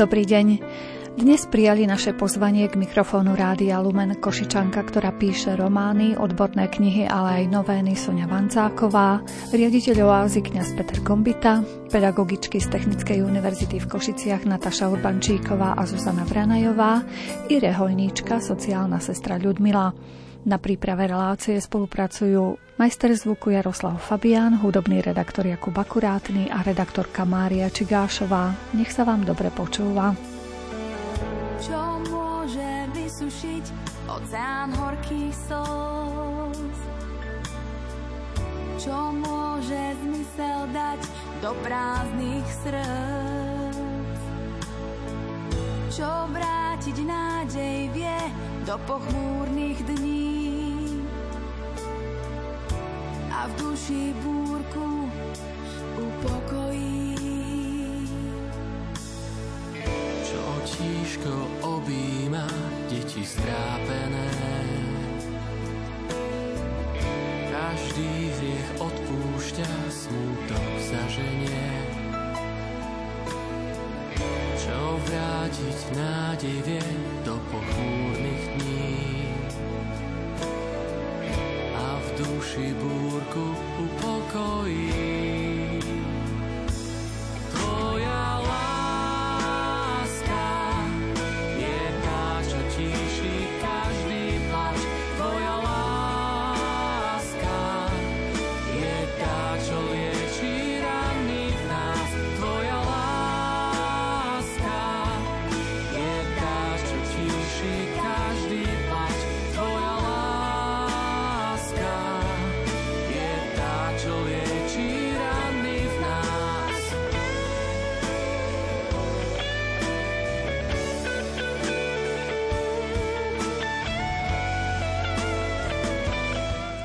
Dobrý deň. Dnes prijali naše pozvanie k mikrofónu Rádia Lumen Košičanka, ktorá píše romány, odborné knihy, ale aj novény Sonia Vancáková, riaditeľ oázy kňaz Peter Kombita, pedagogičky z Technickej univerzity v Košiciach Nataša Urbančíková a Zuzana Vranajová i reholníčka, sociálna sestra Ľudmila. Na príprave relácie spolupracujú majster zvuku Jaroslav Fabián, hudobný redaktor Jakub Akurátny a redaktorka Mária Čigášová. Nech sa vám dobre počúva. Čo môže vysušiť oceán horkých slz? Čo môže zmysel dať do prázdnych srdc? Čo vrátiť nádej vie do pochmúrnych dní? A v duši búrku upokojí. Čo tížko objíma deti strápené. Každý hriech odpúšťa, smutok zaženie. Čo vrátiť nádej vie do pochmúrnych dní duši búrku upokojí.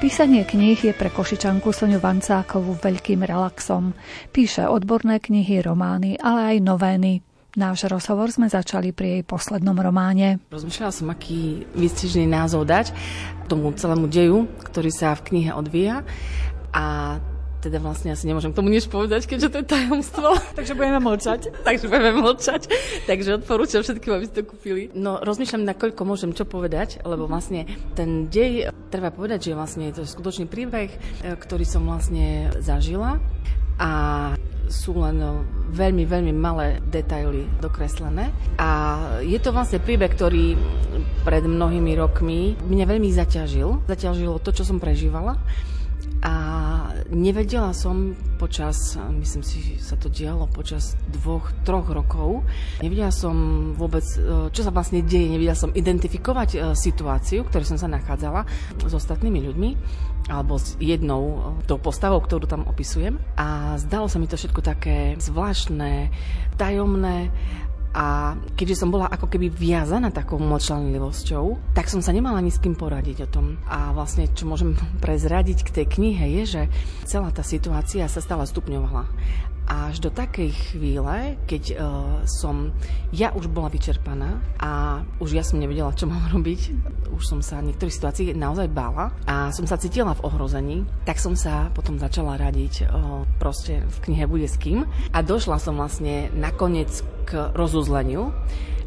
Písanie kníh je pre Košičanku Soňu Vancákovú veľkým relaxom. Píše odborné knihy, romány, ale aj novény. Náš rozhovor sme začali pri jej poslednom románe. Rozmýšľala som, aký výstižný názov dať tomu celému deju, ktorý sa v knihe odvíja. A teda vlastne asi nemôžem tomu nič povedať, keďže to je tajomstvo. Takže budeme mlčať. Takže budeme mlčať. Takže odporúčam všetkým, aby ste to kúpili. No rozmýšľam, na koľko môžem čo povedať, lebo vlastne ten dej, treba povedať, že vlastne je to skutočný príbeh, e, ktorý som vlastne zažila a sú len veľmi, veľmi malé detaily dokreslené. A je to vlastne príbeh, ktorý pred mnohými rokmi mňa veľmi zaťažil. Zaťažilo to, čo som prežívala. A nevedela som počas, myslím si, sa to dialo počas dvoch, troch rokov, nevedela som vôbec, e, čo sa vlastne deje, nevedela som identifikovať e, situáciu, v ktorej som sa nachádzala s ostatnými ľuďmi alebo s jednou e, tou postavou, ktorú tam opisujem. A zdalo sa mi to všetko také zvláštne, tajomné a keďže som bola ako keby viazaná takou mlčanlivosťou, tak som sa nemala ani s kým poradiť o tom. A vlastne, čo môžem prezradiť k tej knihe, je, že celá tá situácia sa stále stupňovala až do takej chvíle, keď uh, som, ja už bola vyčerpaná a už ja som nevedela, čo mám robiť. Už som sa niektorých situáciách naozaj bála a som sa cítila v ohrození, tak som sa potom začala radiť uh, proste v knihe Bude s kým a došla som vlastne nakoniec k rozuzleniu.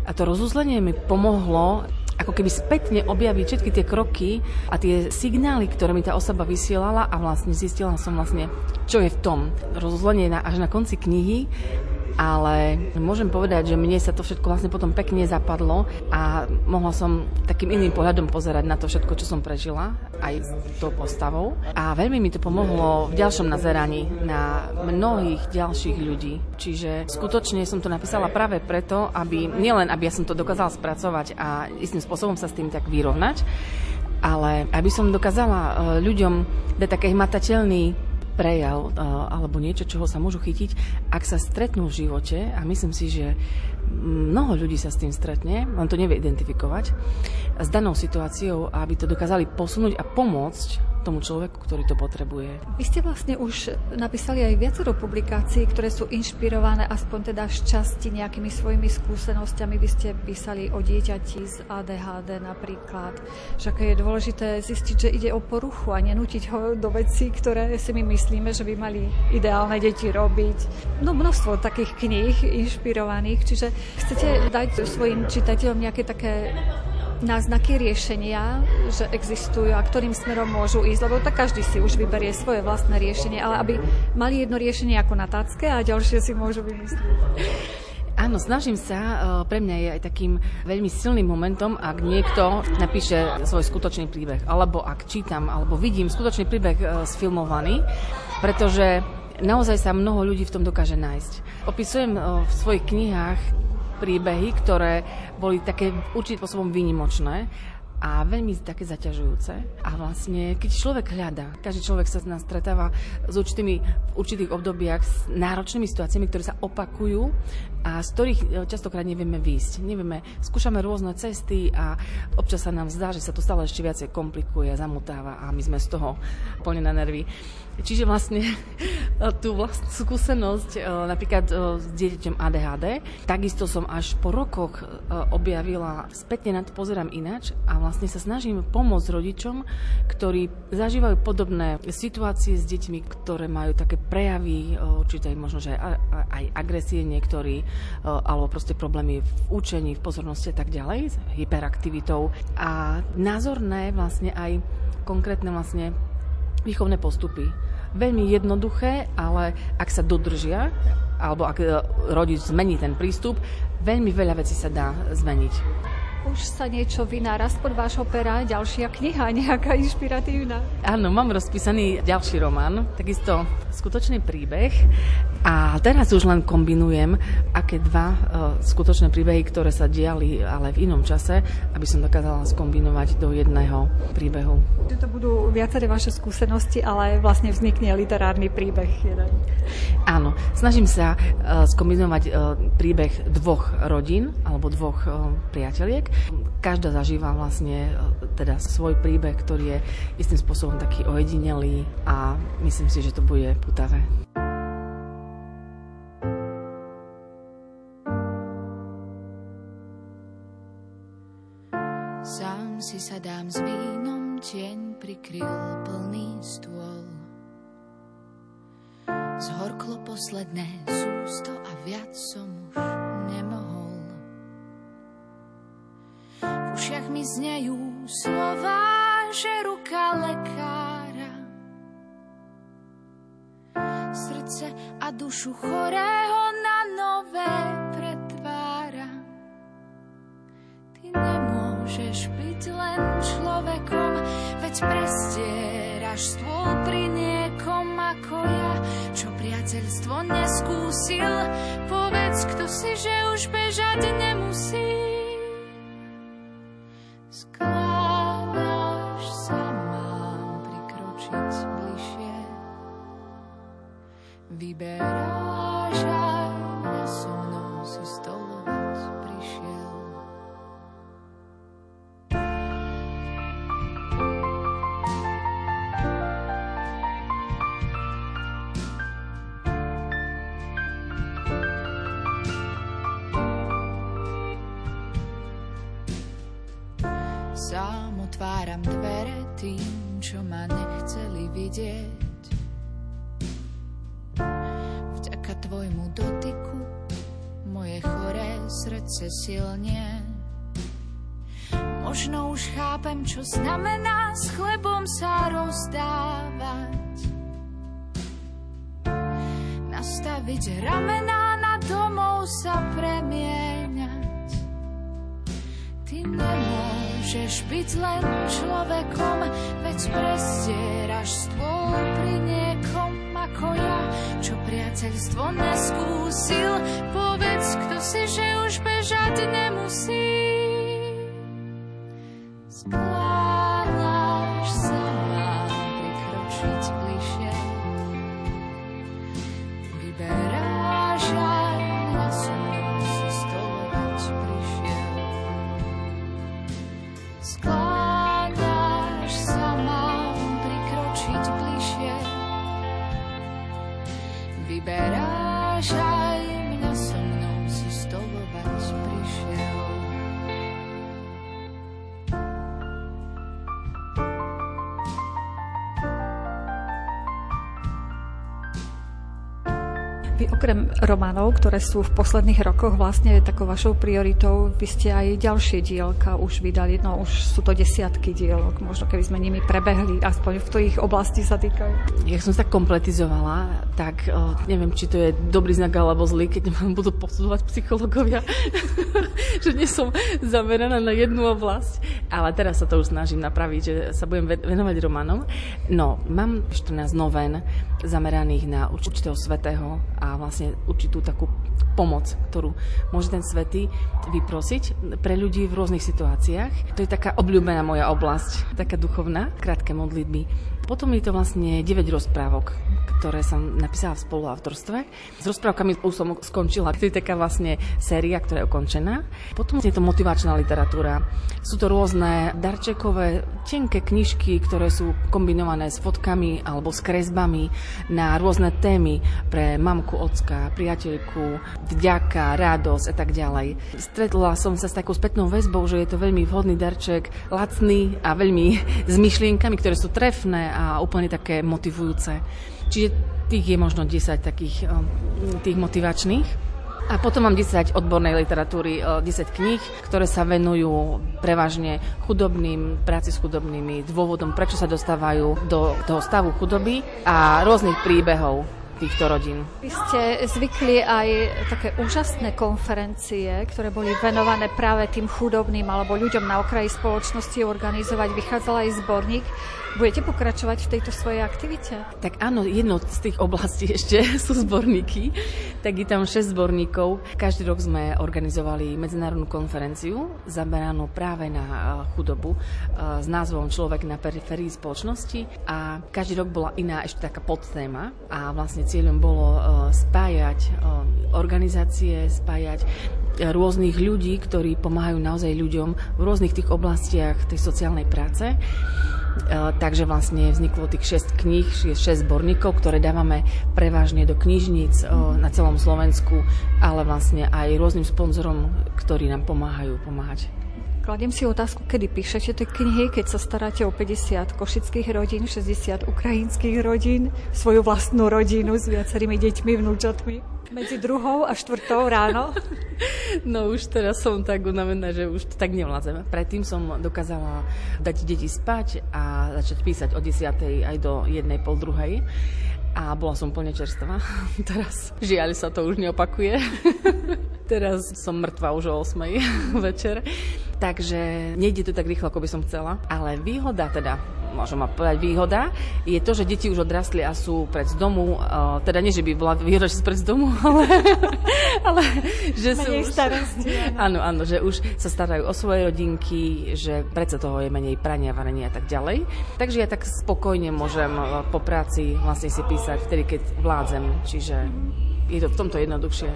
A to rozuzlenie mi pomohlo ako keby spätne objaviť všetky tie kroky a tie signály, ktoré mi tá osoba vysielala a vlastne zistila som vlastne, čo je v tom. Rozhodne až na konci knihy ale môžem povedať, že mne sa to všetko vlastne potom pekne zapadlo a mohla som takým iným pohľadom pozerať na to všetko, čo som prežila, aj s tou postavou. A veľmi mi to pomohlo v ďalšom nazeraní na mnohých ďalších ľudí. Čiže skutočne som to napísala práve preto, aby nielen, aby ja som to dokázala spracovať a istým spôsobom sa s tým tak vyrovnať, ale aby som dokázala e, ľuďom dať taký hmatateľný prejav alebo niečo, čoho sa môžu chytiť, ak sa stretnú v živote a myslím si, že mnoho ľudí sa s tým stretne, len to nevie identifikovať, s danou situáciou, aby to dokázali posunúť a pomôcť tomu človeku, ktorý to potrebuje. Vy ste vlastne už napísali aj viacero publikácií, ktoré sú inšpirované aspoň teda z časti nejakými svojimi skúsenostiami. Vy ste písali o dieťati z ADHD napríklad, že je dôležité zistiť, že ide o poruchu a nenútiť ho do vecí, ktoré si my myslíme, že by mali ideálne deti robiť. No množstvo takých kníh inšpirovaných, čiže chcete dať svojim čitateľom nejaké také náznaky riešenia, že existujú a ktorým smerom môžu ísť, lebo tak každý si už vyberie svoje vlastné riešenie, ale aby mali jedno riešenie ako na tácke a ďalšie si môžu vymyslieť. Áno, snažím sa. E, pre mňa je aj takým veľmi silným momentom, ak niekto napíše svoj skutočný príbeh, alebo ak čítam, alebo vidím skutočný príbeh e, sfilmovaný, pretože naozaj sa mnoho ľudí v tom dokáže nájsť. Opisujem v svojich knihách príbehy, ktoré boli také určitým spôsobom výnimočné a veľmi také zaťažujúce. A vlastne, keď človek hľadá, každý človek sa nás stretáva s určitými, v určitých obdobiach s náročnými situáciami, ktoré sa opakujú a z ktorých e, častokrát nevieme výjsť. Nevieme, skúšame rôzne cesty a občas sa nám zdá, že sa to stále ešte viacej komplikuje, zamutáva a my sme z toho plne na nervy. Čiže vlastne tú vlastnú skúsenosť e, napríklad e, s dieťaťom ADHD, takisto som až po rokoch e, objavila, spätne na to pozerám inač a vlastne sa snažím pomôcť rodičom, ktorí zažívajú podobné situácie s deťmi, ktoré majú také prejavy určitej možno, že aj, aj agresie niektorí, alebo proste problémy v učení, v pozornosti a tak ďalej, s hyperaktivitou. A názorné vlastne aj konkrétne vlastne výchovné postupy. Veľmi jednoduché, ale ak sa dodržia, alebo ak e, rodič zmení ten prístup, veľmi veľa vecí sa dá zmeniť. Už sa niečo vynára spod vášho pera, ďalšia kniha, nejaká inšpiratívna? Áno, mám rozpísaný ďalší román, takisto skutočný príbeh. A teraz už len kombinujem, aké dva uh, skutočné príbehy, ktoré sa diali, ale v inom čase, aby som dokázala skombinovať do jedného príbehu. To budú viaceré vaše skúsenosti, ale vlastne vznikne literárny príbeh jeden. Áno, snažím sa uh, skombinovať uh, príbeh dvoch rodín alebo dvoch uh, priateliek. Každá zažíva vlastne uh, teda svoj príbeh, ktorý je istým spôsobom taký ojedinelý a myslím si, že to bude putavé. si sadám s vínom, tieň prikryl plný stôl. Zhorklo posledné sústo a viac som už mi znejú slova, že ruka lekára srdce a dušu chorého na nové pretvára. Ty nemôžeš byť len človekom, veď prestieraš stôl pri niekom ako ja, čo priateľstvo neskúsil. Povedz, kto si, že už bežať nemusí. Priateľstvo neskúsil. Povedz, kto si, že už bežať nemusí. Skládaš románov, ktoré sú v posledných rokoch vlastne takou vašou prioritou, vy ste aj ďalšie dielka už vydali, no už sú to desiatky dielok, možno keby sme nimi prebehli, aspoň v ktorých oblasti sa týkajú. Jak som sa kompletizovala, tak o, neviem, či to je dobrý znak alebo zlý, keď ma budú posudovať psychológovia, že nie som zameraná na jednu oblasť, ale teraz sa to už snažím napraviť, že sa budem venovať románom. No, mám 14 noven zameraných na určitého svetého a vlastne určitú takú pomoc, ktorú môže ten svetý vyprosiť pre ľudí v rôznych situáciách. To je taká obľúbená moja oblasť, taká duchovná, krátke modlitby. Potom je to vlastne 9 rozprávok, ktoré som napísala v spoluautorstve. S rozprávkami už som skončila. To je taká vlastne séria, ktorá je ukončená. Potom je to motivačná literatúra. Sú to rôzne darčekové, tenké knižky, ktoré sú kombinované s fotkami alebo s kresbami na rôzne témy pre mamku, ocka, priateľku, vďaka, radosť a tak ďalej. Stretla som sa s takou spätnou väzbou, že je to veľmi vhodný darček, lacný a veľmi s myšlienkami, ktoré sú trefné a úplne také motivujúce. Čiže tých je možno 10 takých um, tých motivačných. A potom mám 10 odbornej literatúry, 10 uh, kníh, ktoré sa venujú prevažne chudobným, práci s chudobnými, dôvodom, prečo sa dostávajú do toho stavu chudoby a rôznych príbehov týchto rodín. Vy ste zvykli aj také úžasné konferencie, ktoré boli venované práve tým chudobným alebo ľuďom na okraji spoločnosti organizovať. Vychádzal aj zborník. Budete pokračovať v tejto svojej aktivite? Tak áno, jedno z tých oblastí ešte sú zborníky. Tak je tam 6 zborníkov. Každý rok sme organizovali medzinárodnú konferenciu zameranú práve na e, chudobu e, s názvom Človek na periférii spoločnosti a každý rok bola iná ešte taká podtéma a vlastne cieľom bolo e, spájať organizácie, spájať rôznych ľudí, ktorí pomáhajú naozaj ľuďom v rôznych tých oblastiach tej sociálnej práce. E, takže vlastne vzniklo tých 6 kníh, 6 zborníkov, ktoré dávame prevažne do knižníc e, na celom Slovensku, ale vlastne aj rôznym sponzorom, ktorí nám pomáhajú pomáhať. Kladiem si otázku, kedy píšete tie knihy, keď sa staráte o 50 košických rodín, 60 ukrajinských rodín, svoju vlastnú rodinu s viacerými deťmi, vnúčatmi? Medzi druhou a štvrtou ráno? No už teraz som tak unavená, že už to tak nevládzem. Predtým som dokázala dať deti spať a začať písať od 10. aj do jednej, pol druhej a bola som plne čerstvá. Teraz žiaľ sa to už neopakuje. Teraz som mŕtva už o 8 večer. Takže nejde to tak rýchlo, ako by som chcela. Ale výhoda teda, môžem povedať výhoda, je to, že deti už odrastli a sú pred z domu. Uh, teda nie, že by bola výhoda, že sú pred z domu, ale, ale že menej sú už... Starosti, áno. áno, že už sa starajú o svoje rodinky, že predsa toho je menej prania, varenia a tak ďalej. Takže ja tak spokojne môžem po práci vlastne si písať vtedy, keď vládzem. Čiže je to v tomto jednoduchšie.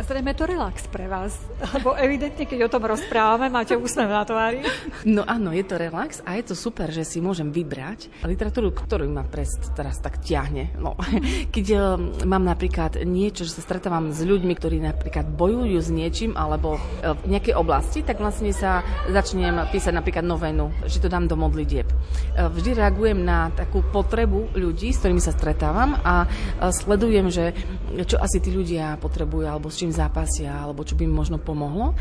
Zrejme to relax pre vás, lebo evidentne, keď o tom rozprávame, máte úsmev na tvári. No áno, je to relax a je to super, že si môžem vybrať literatúru, ktorú ma prest teraz tak ťahne. No. Keď um, mám napríklad niečo, že sa stretávam s ľuďmi, ktorí napríklad bojujú s niečím alebo uh, v nejakej oblasti, tak vlastne sa začnem písať napríklad novenu, že to dám do modlitieb. Uh, vždy reagujem na takú potrebu ľudí, s ktorými sa stretávam a sledujem, že čo asi tí ľudia potrebujú alebo s čím čím zápasia, alebo čo by im možno pomohlo.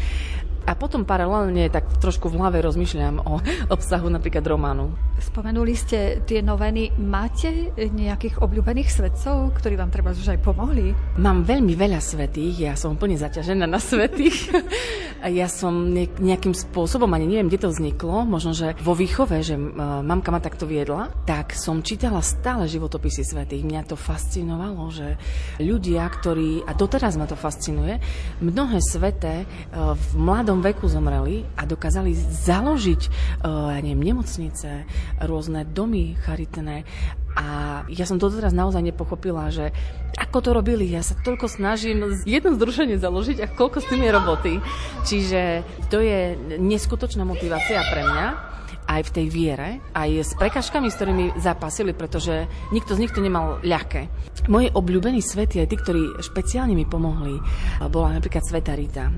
A potom paralelne tak trošku v hlave rozmýšľam o obsahu napríklad románu. Spomenuli ste tie noveny. Máte nejakých obľúbených svetcov, ktorí vám treba už aj pomohli? Mám veľmi veľa svetých, ja som úplne zaťažená na svetých. ja som nejakým spôsobom, ani neviem, kde to vzniklo, možno, že vo výchove, že mamka ma takto viedla, tak som čítala stále životopisy svetých. Mňa to fascinovalo, že ľudia, ktorí, a doteraz ma to fascinuje, mnohé sveté v mladom veku zomreli a dokázali založiť uh, ja neviem, nemocnice, rôzne domy charitné a ja som to teraz naozaj nepochopila, že ako to robili. Ja sa toľko snažím jedno združenie založiť a koľko s tým je roboty. Čiže to je neskutočná motivácia pre mňa. Aj v tej viere, aj s prekažkami, s ktorými zápasili, pretože nikto z nich to nemal ľahké. Moji obľúbení svety, aj tí, ktorí špeciálne mi pomohli, bola napríklad Sveta Rita.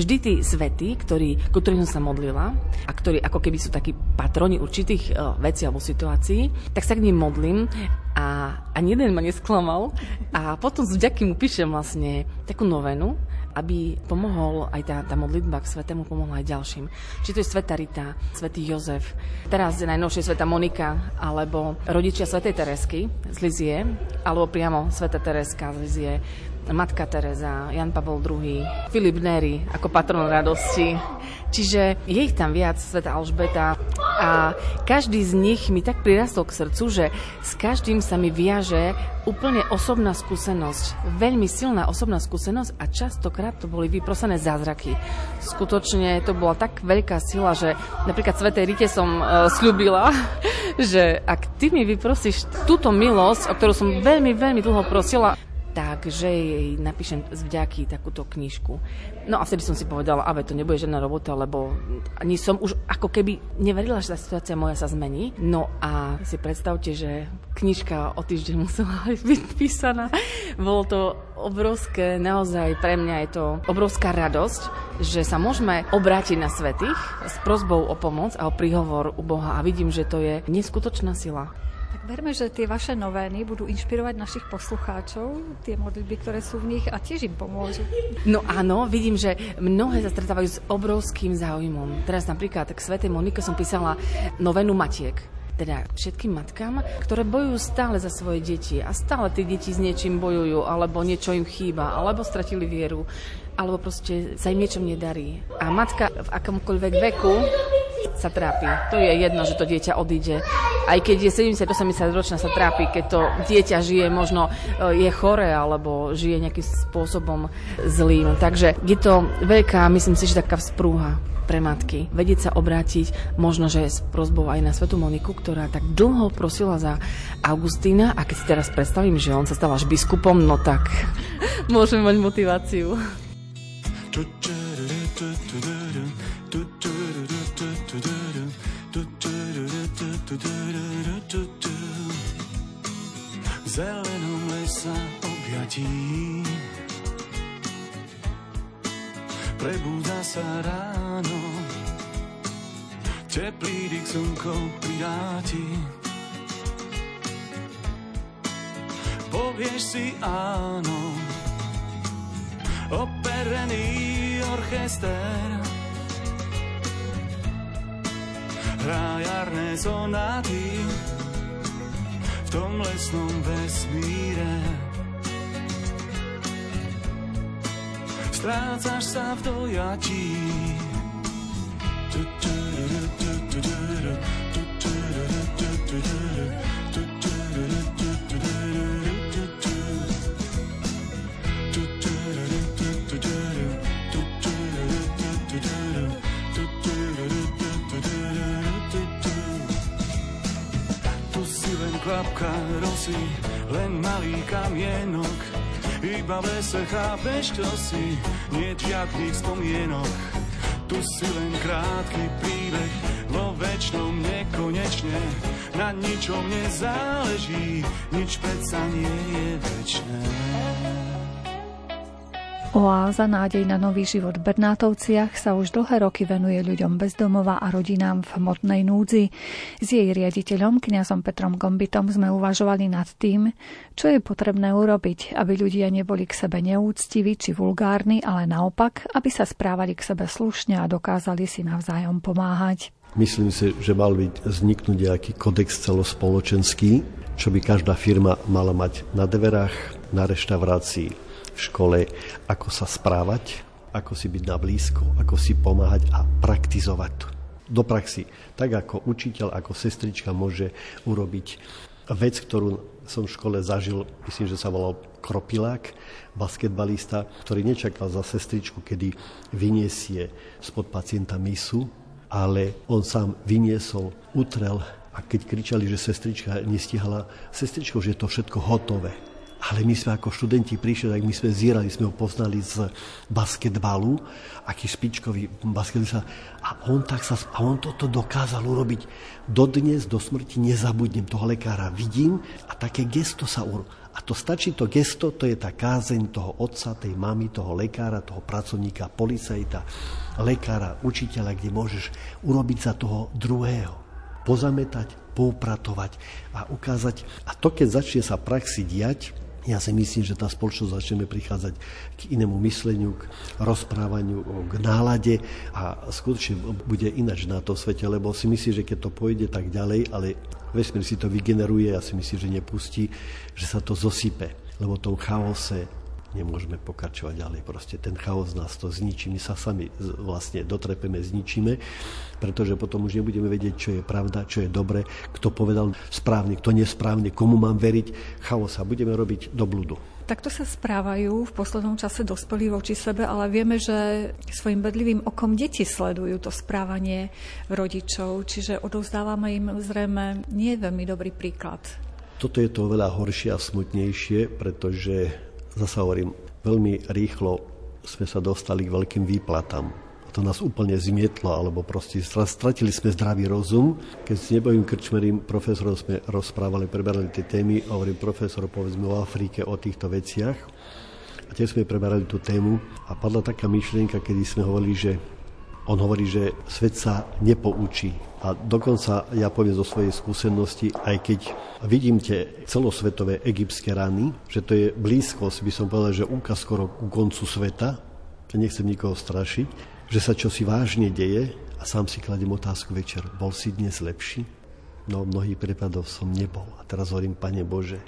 Vždy tí svety, ktorí, ku ktorým som sa modlila a ktorí ako keby sú takí patroni určitých vecí alebo situácií, tak sa k ním modlím a ani jeden ma nesklamal. A potom s vďaky mu píšem vlastne takú novenu, aby pomohol aj tá, tá modlitba k svetému pomohla aj ďalším. Či to je Sveta Rita, Svetý Jozef, teraz je najnovšie Sveta Monika, alebo rodičia Svetej Teresky z Lizie, alebo priamo Sveta Tereska z Lizie, Matka Teresa, Jan Pavel II, Filip Neri ako patron radosti. Čiže je ich tam viac, Sveta Alžbeta a každý z nich mi tak prirastol k srdcu, že s každým sa mi viaže úplne osobná skúsenosť, veľmi silná osobná skúsenosť a častokrát to boli vyprosené zázraky. Skutočne to bola tak veľká sila, že napríklad Svetej Rite som uh, slúbila, že ak ty mi vyprosíš túto milosť, o ktorú som veľmi, veľmi dlho prosila, takže jej napíšem z vďaky takúto knižku. No a vtedy som si povedala, ale to nebude žiadna robota, lebo ani som už ako keby neverila, že tá situácia moja sa zmení. No a si predstavte, že knižka o týždeň musela byť písaná. Bolo to obrovské, naozaj pre mňa je to obrovská radosť, že sa môžeme obrátiť na svetých s prozbou o pomoc a o príhovor u Boha a vidím, že to je neskutočná sila. Verme, že tie vaše novény budú inšpirovať našich poslucháčov, tie modlitby, ktoré sú v nich a tiež im pomôžu. No áno, vidím, že mnohé sa stretávajú s obrovským záujmom. Teraz napríklad k Svetej Monike som písala novenu Matiek teda všetkým matkám, ktoré bojujú stále za svoje deti a stále tie deti s niečím bojujú, alebo niečo im chýba, alebo stratili vieru, alebo proste sa im niečo nedarí. A matka v akomkoľvek veku sa trápi. To je jedno, že to dieťa odíde. Aj keď je 70-80 ročná sa trápi, keď to dieťa žije, možno e, je chore alebo žije nejakým spôsobom zlým. Takže je to veľká, myslím si, že taká vzprúha pre matky. Vedieť sa obrátiť možno, že s prozbou aj na Svetu Moniku, ktorá tak dlho prosila za Augustína a keď si teraz predstavím, že on sa stal až biskupom, no tak môžeme mať motiváciu. Prebúda sa ráno, teplý dyk slnko pridáti. Povieš si áno, operený orchester, hrá jarné sonáty, tom lesnom vesmíre. strácaš sa v dojatí. Tu si len klapka rosy, len malý kamienok iba v lese chápeš, čo si, nie žiadnych spomienok. Tu si len krátky príbeh, vo väčšnom nekonečne. Na ničom nezáleží, nič predsa nie je väčšné. Oáza nádej na nový život v Bernátovciach sa už dlhé roky venuje ľuďom bezdomova a rodinám v hmotnej núdzi. S jej riaditeľom, kňazom Petrom Gombitom, sme uvažovali nad tým, čo je potrebné urobiť, aby ľudia neboli k sebe neúctiví či vulgárni, ale naopak, aby sa správali k sebe slušne a dokázali si navzájom pomáhať. Myslím si, že mal byť vzniknúť nejaký kodex celospoločenský, čo by každá firma mala mať na dverách, na reštaurácii, v škole, ako sa správať, ako si byť na blízko, ako si pomáhať a praktizovať to do praxi. Tak ako učiteľ, ako sestrička môže urobiť vec, ktorú som v škole zažil, myslím, že sa volal Kropilák, basketbalista, ktorý nečakal za sestričku, kedy vyniesie spod pacienta misu, ale on sám vyniesol, utrel a keď kričali, že sestrička nestihala, sestričko, že je to všetko hotové Ale my sme ako študenti prišli, tak my sme zierali, sme ho poznali z basketbalu, aký špičkový basketbalista. A on, tak sa, a on toto dokázal urobiť. Dodnes, do smrti nezabudnem toho lekára. Vidím a také gesto sa urobil. A to stačí to gesto, to je tá kázeň toho otca, tej mamy, toho lekára, toho pracovníka, policajta, lekára, učiteľa, kde môžeš urobiť za toho druhého. Pozametať, poupratovať a ukázať. A to, keď začne sa praxi diať, ja si myslím, že tá spoločnosť začneme prichádzať k inému mysleniu, k rozprávaniu, k nálade a skutočne bude inač na to svete, lebo si myslím, že keď to pôjde tak ďalej, ale vesmír si to vygeneruje, ja si myslím, že nepustí, že sa to zosype, lebo tom chaose nemôžeme pokračovať ďalej. Proste ten chaos nás to zničí, my sa sami vlastne dotrepeme, zničíme, pretože potom už nebudeme vedieť, čo je pravda, čo je dobre, kto povedal správne, kto nesprávne, komu mám veriť. Chaos a budeme robiť do blúdu. Takto sa správajú v poslednom čase dospelí voči sebe, ale vieme, že svojim bedlivým okom deti sledujú to správanie rodičov, čiže odovzdávame im zrejme nie veľmi dobrý príklad. Toto je to veľa horšie a smutnejšie, pretože zasa hovorím, veľmi rýchlo sme sa dostali k veľkým výplatám. A to nás úplne zmietlo, alebo proste stratili sme zdravý rozum. Keď s nebojím krčmerým profesorom sme rozprávali, preberali tie témy, hovorím profesor, povedzme o Afrike, o týchto veciach. A tiež sme preberali tú tému a padla taká myšlienka, kedy sme hovorili, že on hovorí, že svet sa nepoučí. A dokonca ja poviem zo svojej skúsenosti, aj keď vidím tie celosvetové egyptské rany, že to je blízkosť, by som povedal, že úkaz skoro ku koncu sveta, to nechcem nikoho strašiť, že sa čosi vážne deje a sám si kladím otázku večer, bol si dnes lepší? No mnohých prípadoch som nebol. A teraz hovorím, Pane Bože,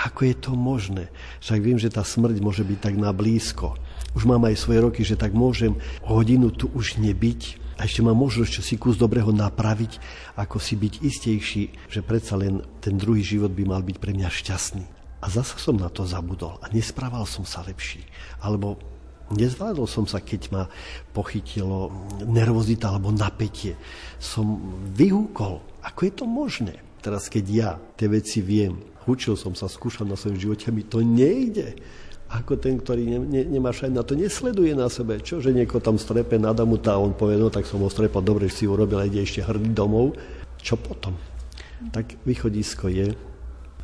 ako je to možné? Však viem, že tá smrť môže byť tak na blízko už mám aj svoje roky, že tak môžem hodinu tu už nebyť a ešte mám možnosť čo si kus dobrého napraviť, ako si byť istejší, že predsa len ten druhý život by mal byť pre mňa šťastný. A zasa som na to zabudol a nesprával som sa lepší. Alebo nezvládol som sa, keď ma pochytilo nervozita alebo napätie. Som vyhúkol. Ako je to možné? Teraz, keď ja tie veci viem, učil som sa, skúšal na svojom živote a mi to nejde ako ten, ktorý ne, ne, nemá šajn na to, nesleduje na sebe. Čo, že nieko tam strepe na damuta a on povie, no tak som ho strepal, dobre, že si urobil ide ešte hrdý domov. Čo potom? Tak východisko je,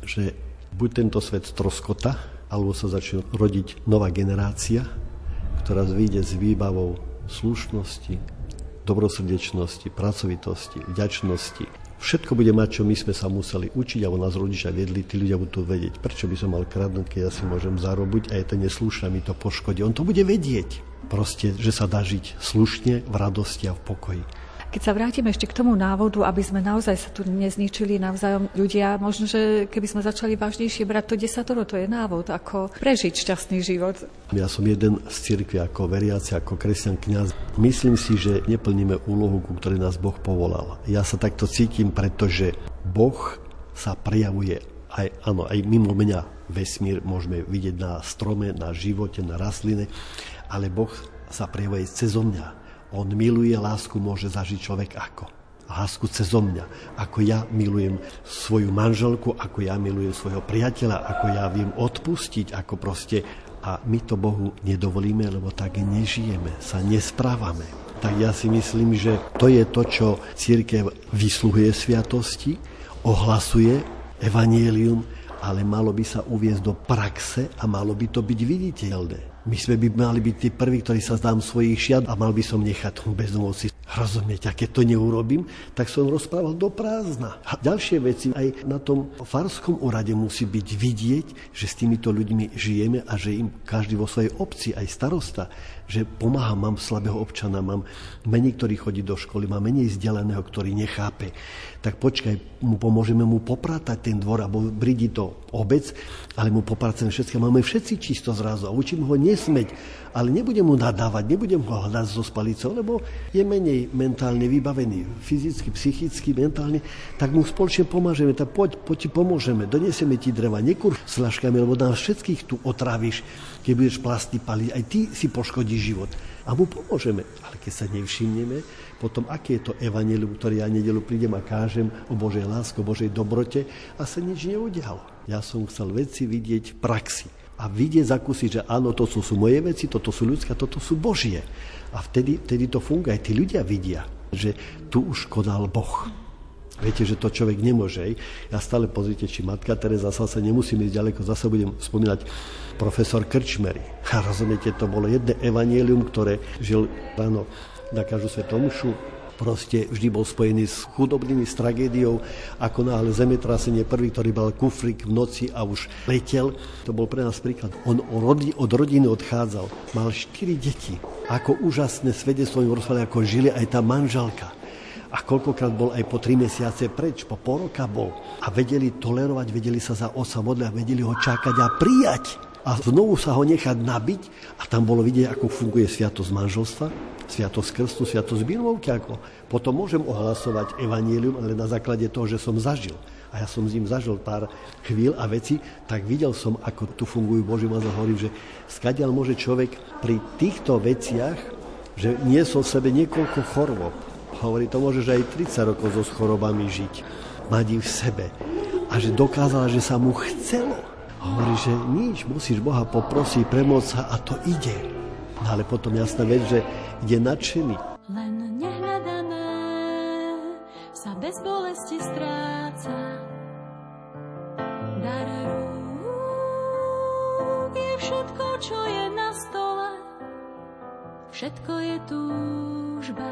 že buď tento svet troskota, alebo sa začne rodiť nová generácia, ktorá vyjde s výbavou slušnosti, dobrosrdečnosti, pracovitosti, vďačnosti, Všetko bude mať, čo my sme sa museli učiť, alebo nás rodičia viedli, tí ľudia budú vedieť, prečo by som mal kradnúť, keď ja si môžem zarobiť a je to neslúšne, mi to poškodí. On to bude vedieť. Proste, že sa dá žiť slušne, v radosti a v pokoji. Keď sa vrátime ešte k tomu návodu, aby sme naozaj sa tu nezničili navzájom ľudia, možno, že keby sme začali vážnejšie brať to desatoro, to je návod, ako prežiť šťastný život. Ja som jeden z cirkvi ako veriaci, ako kresťan kňaz. Myslím si, že neplníme úlohu, ku ktorej nás Boh povolal. Ja sa takto cítim, pretože Boh sa prejavuje aj, áno, aj mimo mňa vesmír môžeme vidieť na strome, na živote, na rastline, ale Boh sa prejavuje cez mňa. On miluje, lásku môže zažiť človek ako? Lásku cez mňa. Ako ja milujem svoju manželku, ako ja milujem svojho priateľa, ako ja viem odpustiť, ako proste... A my to Bohu nedovolíme, lebo tak nežijeme, sa nesprávame. Tak ja si myslím, že to je to, čo církev vysluhuje sviatosti, ohlasuje evanielium, ale malo by sa uviezť do praxe a malo by to byť viditeľné. My sme by mali byť tí prví, ktorí sa zdám svojich šiat a mal by som nechať bezdomovci. Rozumieť, a keď to neurobím, tak som rozprával do prázdna. A ďalšie veci, aj na tom farskom úrade musí byť vidieť, že s týmito ľuďmi žijeme a že im každý vo svojej obci, aj starosta, že pomáham, mám slabého občana, mám menej, ktorý chodí do školy, mám menej vzdelaného, ktorý nechápe. Tak počkaj, mu pomôžeme mu popratať ten dvor, alebo bridí to obec, ale mu popracujeme všetko. Máme všetci čisto zrazu a učím ho nesmeť, ale nebudem mu nadávať, nebudem ho hľadať zo spalicou, lebo je menej mentálne vybavený, fyzicky, psychicky, mentálne, tak mu spoločne pomážeme, tak poď, poď ti pomôžeme, donesieme ti dreva, nekur s laškami, lebo nás všetkých tu otráviš, keď budeš plasty paliť, aj ty si poškodíš život. A mu pomôžeme. Ale keď sa nevšimneme, potom aké je to evanelium, ktoré ja nedelu prídem a kážem o Božej láske, Božej dobrote a sa nič neudialo. Ja som chcel veci vidieť v praxi a vidieť, zakúsiť, že áno, to sú, sú moje veci, toto sú ľudské, toto sú Božie. A vtedy, vtedy to funguje. Aj tí ľudia vidia, že tu už konal Boh. Viete, že to človek nemôže. Ja stále pozrite, či matka Teresa, sa nemusím ísť ďaleko, zase budem spomínať profesor Krčmery. A rozumiete, to bolo jedné evanielium, ktoré žil ráno na každú svetomšu, proste vždy bol spojený s chudobnými, s tragédiou, ako náhle zemetrasenie, prvý, ktorý bol kufrik v noci a už letel. To bol pre nás príklad. On od rodiny odchádzal, mal štyri deti. Ako úžasné svedectvo im rozprávali, ako žili aj tá manželka. A koľkokrát bol aj po tri mesiace preč, po pol roka bol. A vedeli tolerovať, vedeli sa za osa modliť a vedeli ho čakať a prijať. A znovu sa ho nechať nabiť a tam bolo vidieť, ako funguje sviatosť manželstva, sviatosť krstu, sviatosť birmovky, ako potom môžem ohlasovať evanílium, ale na základe toho, že som zažil. A ja som s ním zažil pár chvíľ a veci, tak videl som, ako tu fungujú Boží mazal. Hovorím, že skadiaľ môže človek pri týchto veciach, že nie som v sebe niekoľko chorôb. Hovorí, to môže, že aj 30 rokov so chorobami žiť. Mať ich v sebe. A že dokázala, že sa mu chcelo. Hovorí, že nič, musíš Boha poprosiť, premôcť sa a to ide. No ale potom jasná vec, že je nadšený. Len nehľadané sa bez bolesti stráca. Dar rúk je všetko, čo je na stole. Všetko je túžba,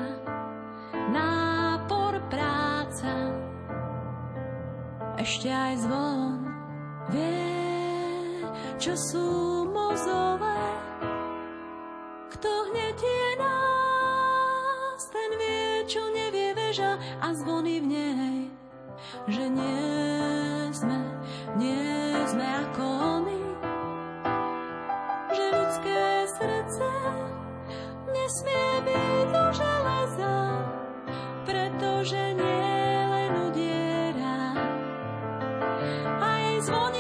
nápor, práca. Ešte aj zvon vie, čo sú mozové. Kto hnetie nás, ten vie, čo nevie veža a zvony v nej, že nie sme, nie sme ako oni, že ľudské srdce nesmie byť pretože nie len udiera. Aj zvoní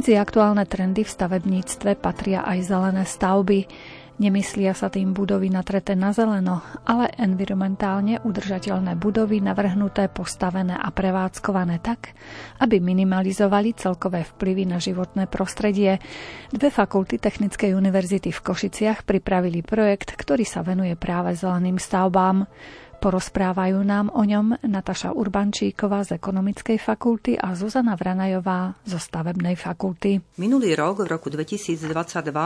Medzi aktuálne trendy v stavebníctve patria aj zelené stavby. Nemyslia sa tým budovy natreté na zeleno, ale environmentálne udržateľné budovy navrhnuté, postavené a prevádzkované tak, aby minimalizovali celkové vplyvy na životné prostredie. Dve fakulty Technickej univerzity v Košiciach pripravili projekt, ktorý sa venuje práve zeleným stavbám. Porozprávajú nám o ňom Nataša Urbančíková z Ekonomickej fakulty a Zuzana Vranajová zo Stavebnej fakulty. Minulý rok, v roku 2022,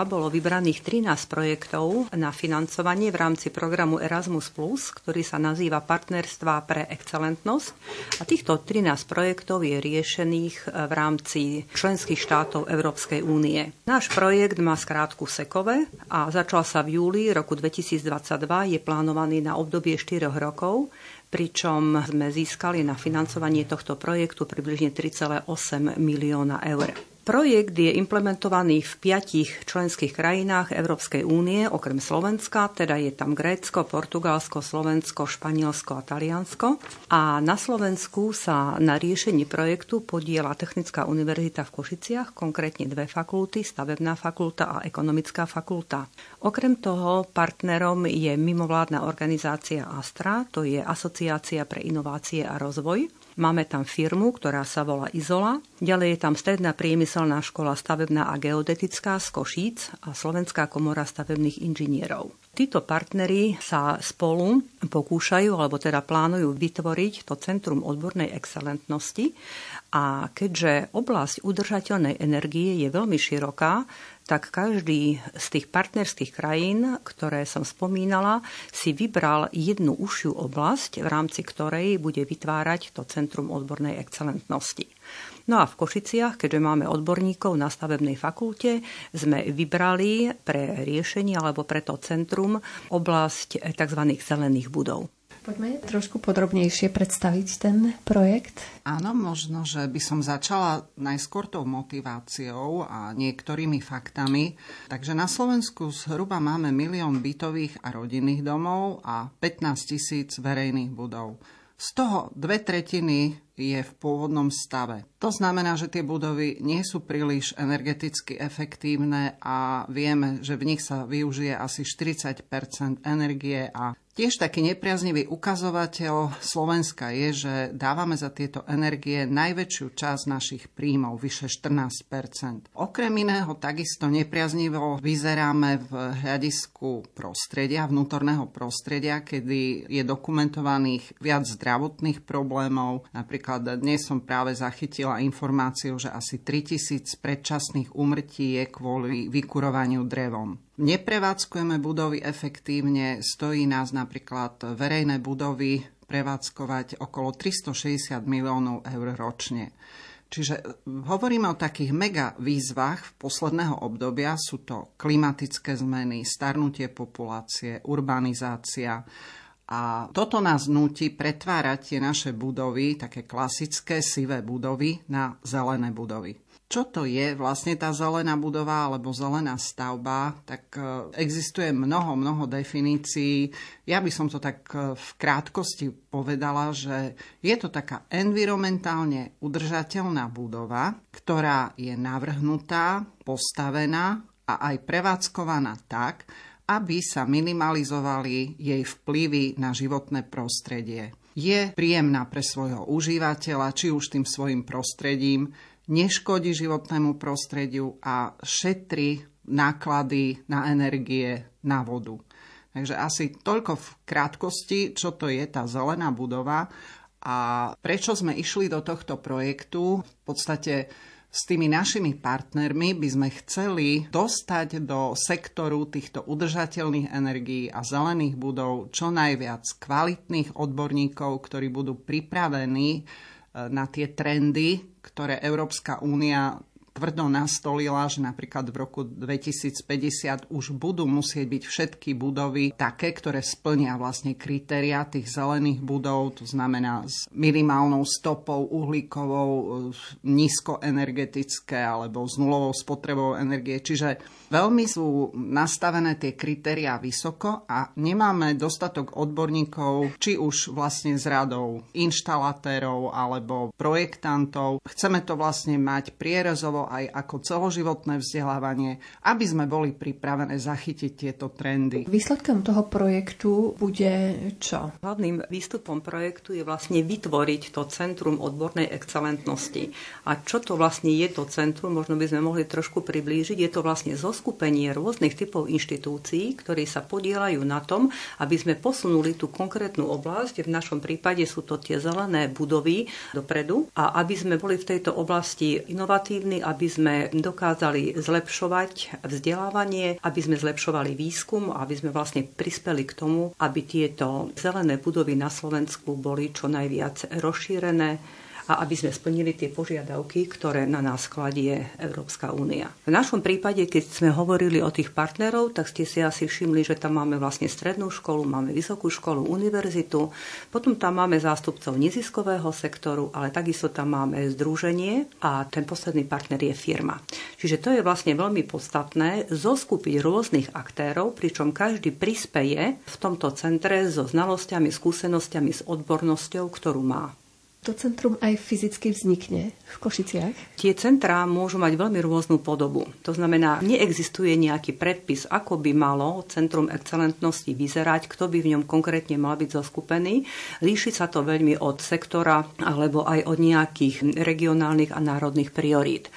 bolo vybraných 13 projektov na financovanie v rámci programu Erasmus+, ktorý sa nazýva Partnerstva pre excelentnosť. A týchto 13 projektov je riešených v rámci členských štátov Európskej únie. Náš projekt má skrátku Sekove a začal sa v júli roku 2022, je plánovaný na obdobie 4 rokov rokov, pričom sme získali na financovanie tohto projektu približne 3,8 milióna eur. Projekt je implementovaný v piatich členských krajinách Európskej únie, okrem Slovenska, teda je tam Grécko, Portugalsko, Slovensko, Španielsko a Taliansko. A na Slovensku sa na riešení projektu podiela Technická univerzita v Košiciach, konkrétne dve fakulty, stavebná fakulta a ekonomická fakulta. Okrem toho partnerom je mimovládna organizácia Astra, to je Asociácia pre inovácie a rozvoj. Máme tam firmu, ktorá sa volá Izola Ďalej je tam Stredná priemyselná škola stavebná a geodetická z Košíc a Slovenská komora stavebných inžinierov. Títo partnery sa spolu pokúšajú, alebo teda plánujú vytvoriť to Centrum odbornej excelentnosti a keďže oblasť udržateľnej energie je veľmi široká, tak každý z tých partnerských krajín, ktoré som spomínala, si vybral jednu užšiu oblasť, v rámci ktorej bude vytvárať to Centrum odbornej excelentnosti. No a v Košiciach, keďže máme odborníkov na stavebnej fakulte, sme vybrali pre riešenie alebo pre to centrum oblasť tzv. zelených budov. Poďme trošku podrobnejšie predstaviť ten projekt. Áno, možno, že by som začala najskôr tou motiváciou a niektorými faktami. Takže na Slovensku zhruba máme milión bytových a rodinných domov a 15 tisíc verejných budov. Z toho dve tretiny je v pôvodnom stave. To znamená, že tie budovy nie sú príliš energeticky efektívne a vieme, že v nich sa využije asi 40% energie a Tiež taký nepriaznivý ukazovateľ Slovenska je, že dávame za tieto energie najväčšiu časť našich príjmov, vyše 14% Okrem iného takisto nepriaznivo vyzeráme v hľadisku prostredia, vnútorného prostredia, kedy je dokumentovaných viac zdravotných problémov. Napríklad dnes som práve zachytila informáciu, že asi 3000 predčasných úmrtí je kvôli vykurovaniu drevom. Neprevádzkujeme budovy efektívne, stojí nás napríklad verejné budovy prevádzkovať okolo 360 miliónov eur ročne. Čiže hovoríme o takých mega výzvach v posledného obdobia. Sú to klimatické zmeny, starnutie populácie, urbanizácia. A toto nás nutí pretvárať tie naše budovy, také klasické sivé budovy, na zelené budovy čo to je vlastne tá zelená budova alebo zelená stavba, tak e, existuje mnoho, mnoho definícií. Ja by som to tak e, v krátkosti povedala, že je to taká environmentálne udržateľná budova, ktorá je navrhnutá, postavená a aj prevádzkovaná tak, aby sa minimalizovali jej vplyvy na životné prostredie. Je príjemná pre svojho užívateľa, či už tým svojim prostredím, neškodí životnému prostrediu a šetrí náklady na energie na vodu. Takže asi toľko v krátkosti, čo to je tá zelená budova a prečo sme išli do tohto projektu. V podstate s tými našimi partnermi by sme chceli dostať do sektoru týchto udržateľných energií a zelených budov čo najviac kvalitných odborníkov, ktorí budú pripravení na tie trendy, ktoré Európska únia tvrdo nastolila, že napríklad v roku 2050 už budú musieť byť všetky budovy také, ktoré splnia vlastne kritéria tých zelených budov, to znamená s minimálnou stopou uhlíkovou, nízkoenergetické alebo s nulovou spotrebou energie. Čiže veľmi sú nastavené tie kritériá vysoko a nemáme dostatok odborníkov, či už vlastne z radou inštalatérov alebo projektantov. Chceme to vlastne mať prierezovo aj ako celoživotné vzdelávanie, aby sme boli pripravené zachytiť tieto trendy. Výsledkom toho projektu bude čo? Hlavným výstupom projektu je vlastne vytvoriť to Centrum odbornej excelentnosti. A čo to vlastne je to centrum, možno by sme mohli trošku priblížiť. Je to vlastne zoskupenie rôznych typov inštitúcií, ktorí sa podielajú na tom, aby sme posunuli tú konkrétnu oblasť. V našom prípade sú to tie zelené budovy dopredu a aby sme boli v tejto oblasti inovatívni a aby sme dokázali zlepšovať vzdelávanie, aby sme zlepšovali výskum aby sme vlastne prispeli k tomu, aby tieto zelené budovy na Slovensku boli čo najviac rozšírené a aby sme splnili tie požiadavky, ktoré na nás kladie Európska únia. V našom prípade, keď sme hovorili o tých partnerov, tak ste si asi všimli, že tam máme vlastne strednú školu, máme vysokú školu, univerzitu, potom tam máme zástupcov neziskového sektoru, ale takisto tam máme združenie a ten posledný partner je firma. Čiže to je vlastne veľmi podstatné zoskupiť rôznych aktérov, pričom každý prispeje v tomto centre so znalosťami, skúsenosťami, s odbornosťou, ktorú má. To centrum aj fyzicky vznikne v Košiciach? Tie centrá môžu mať veľmi rôznu podobu. To znamená, neexistuje nejaký predpis, ako by malo Centrum excelentnosti vyzerať, kto by v ňom konkrétne mal byť zoskupený. Líši sa to veľmi od sektora alebo aj od nejakých regionálnych a národných priorít.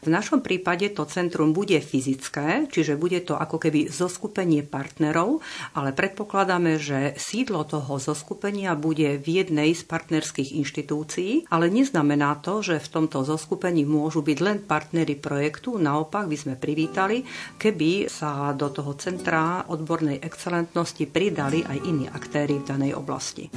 V našom prípade to centrum bude fyzické, čiže bude to ako keby zoskupenie partnerov, ale predpokladáme, že sídlo toho zoskupenia bude v jednej z partnerských inštitúcií, ale neznamená to, že v tomto zoskupení môžu byť len partnery projektu. Naopak by sme privítali, keby sa do toho centra odbornej excelentnosti pridali aj iní aktéry v danej oblasti.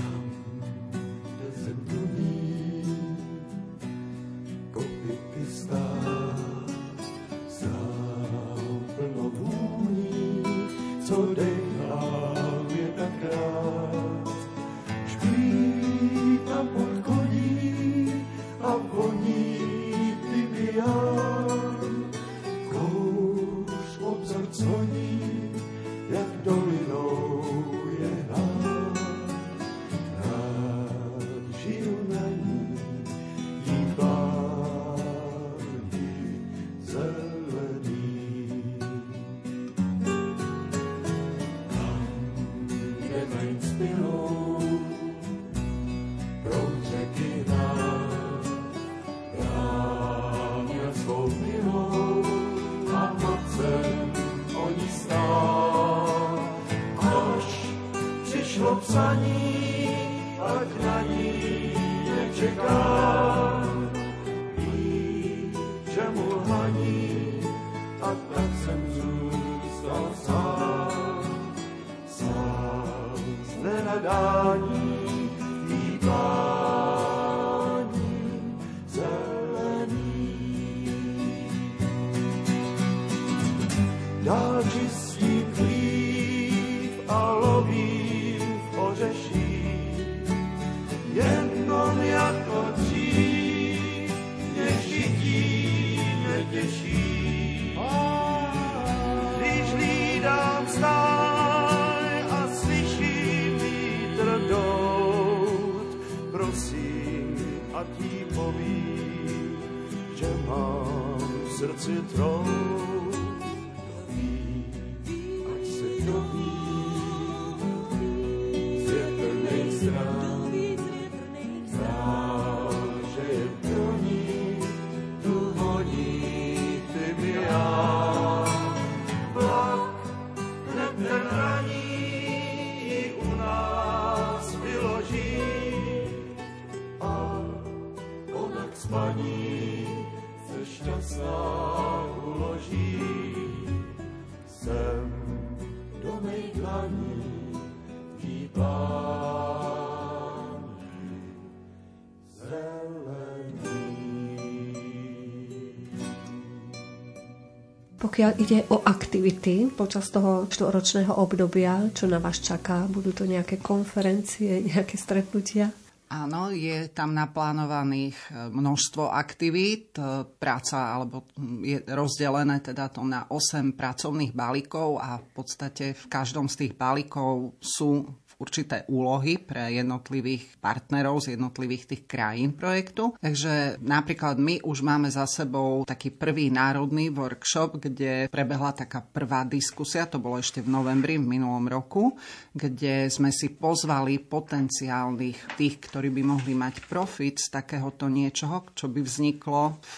Pokiaľ ide o aktivity počas toho štvoročného obdobia, čo na vás čaká, budú to nejaké konferencie, nejaké stretnutia? Áno, je tam naplánovaných e, množstvo aktivít. E, práca alebo je rozdelené teda to na 8 pracovných balíkov a v podstate v každom z tých balíkov sú určité úlohy pre jednotlivých partnerov z jednotlivých tých krajín projektu. Takže napríklad my už máme za sebou taký prvý národný workshop, kde prebehla taká prvá diskusia, to bolo ešte v novembri v minulom roku, kde sme si pozvali potenciálnych tých, ktorí by mohli mať profit z takéhoto niečoho, čo by vzniklo v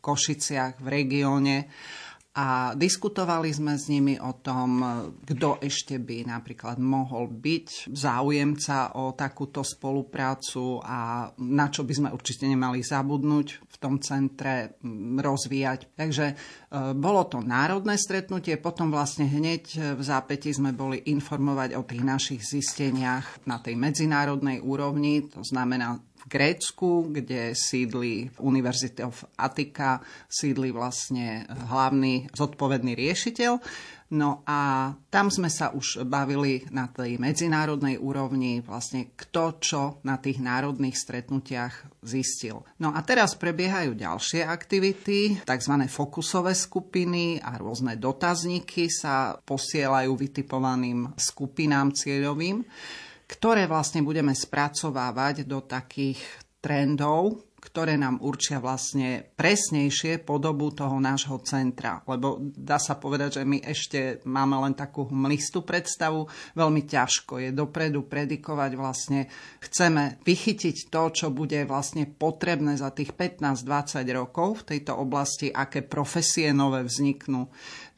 Košiciach, v regióne a diskutovali sme s nimi o tom, kto ešte by napríklad mohol byť záujemca o takúto spoluprácu a na čo by sme určite nemali zabudnúť v tom centre rozvíjať. Takže e, bolo to národné stretnutie, potom vlastne hneď v zápäti sme boli informovať o tých našich zisteniach na tej medzinárodnej úrovni, to znamená v Grécku, kde sídli University of Attica, sídli vlastne hlavný zodpovedný riešiteľ. No a tam sme sa už bavili na tej medzinárodnej úrovni, vlastne kto čo na tých národných stretnutiach zistil. No a teraz prebiehajú ďalšie aktivity, tzv. fokusové skupiny a rôzne dotazníky sa posielajú vytipovaným skupinám cieľovým ktoré vlastne budeme spracovávať do takých trendov, ktoré nám určia vlastne presnejšie podobu toho nášho centra. Lebo dá sa povedať, že my ešte máme len takú mlistú predstavu. Veľmi ťažko je dopredu predikovať vlastne. Chceme vychytiť to, čo bude vlastne potrebné za tých 15-20 rokov v tejto oblasti, aké profesie nové vzniknú.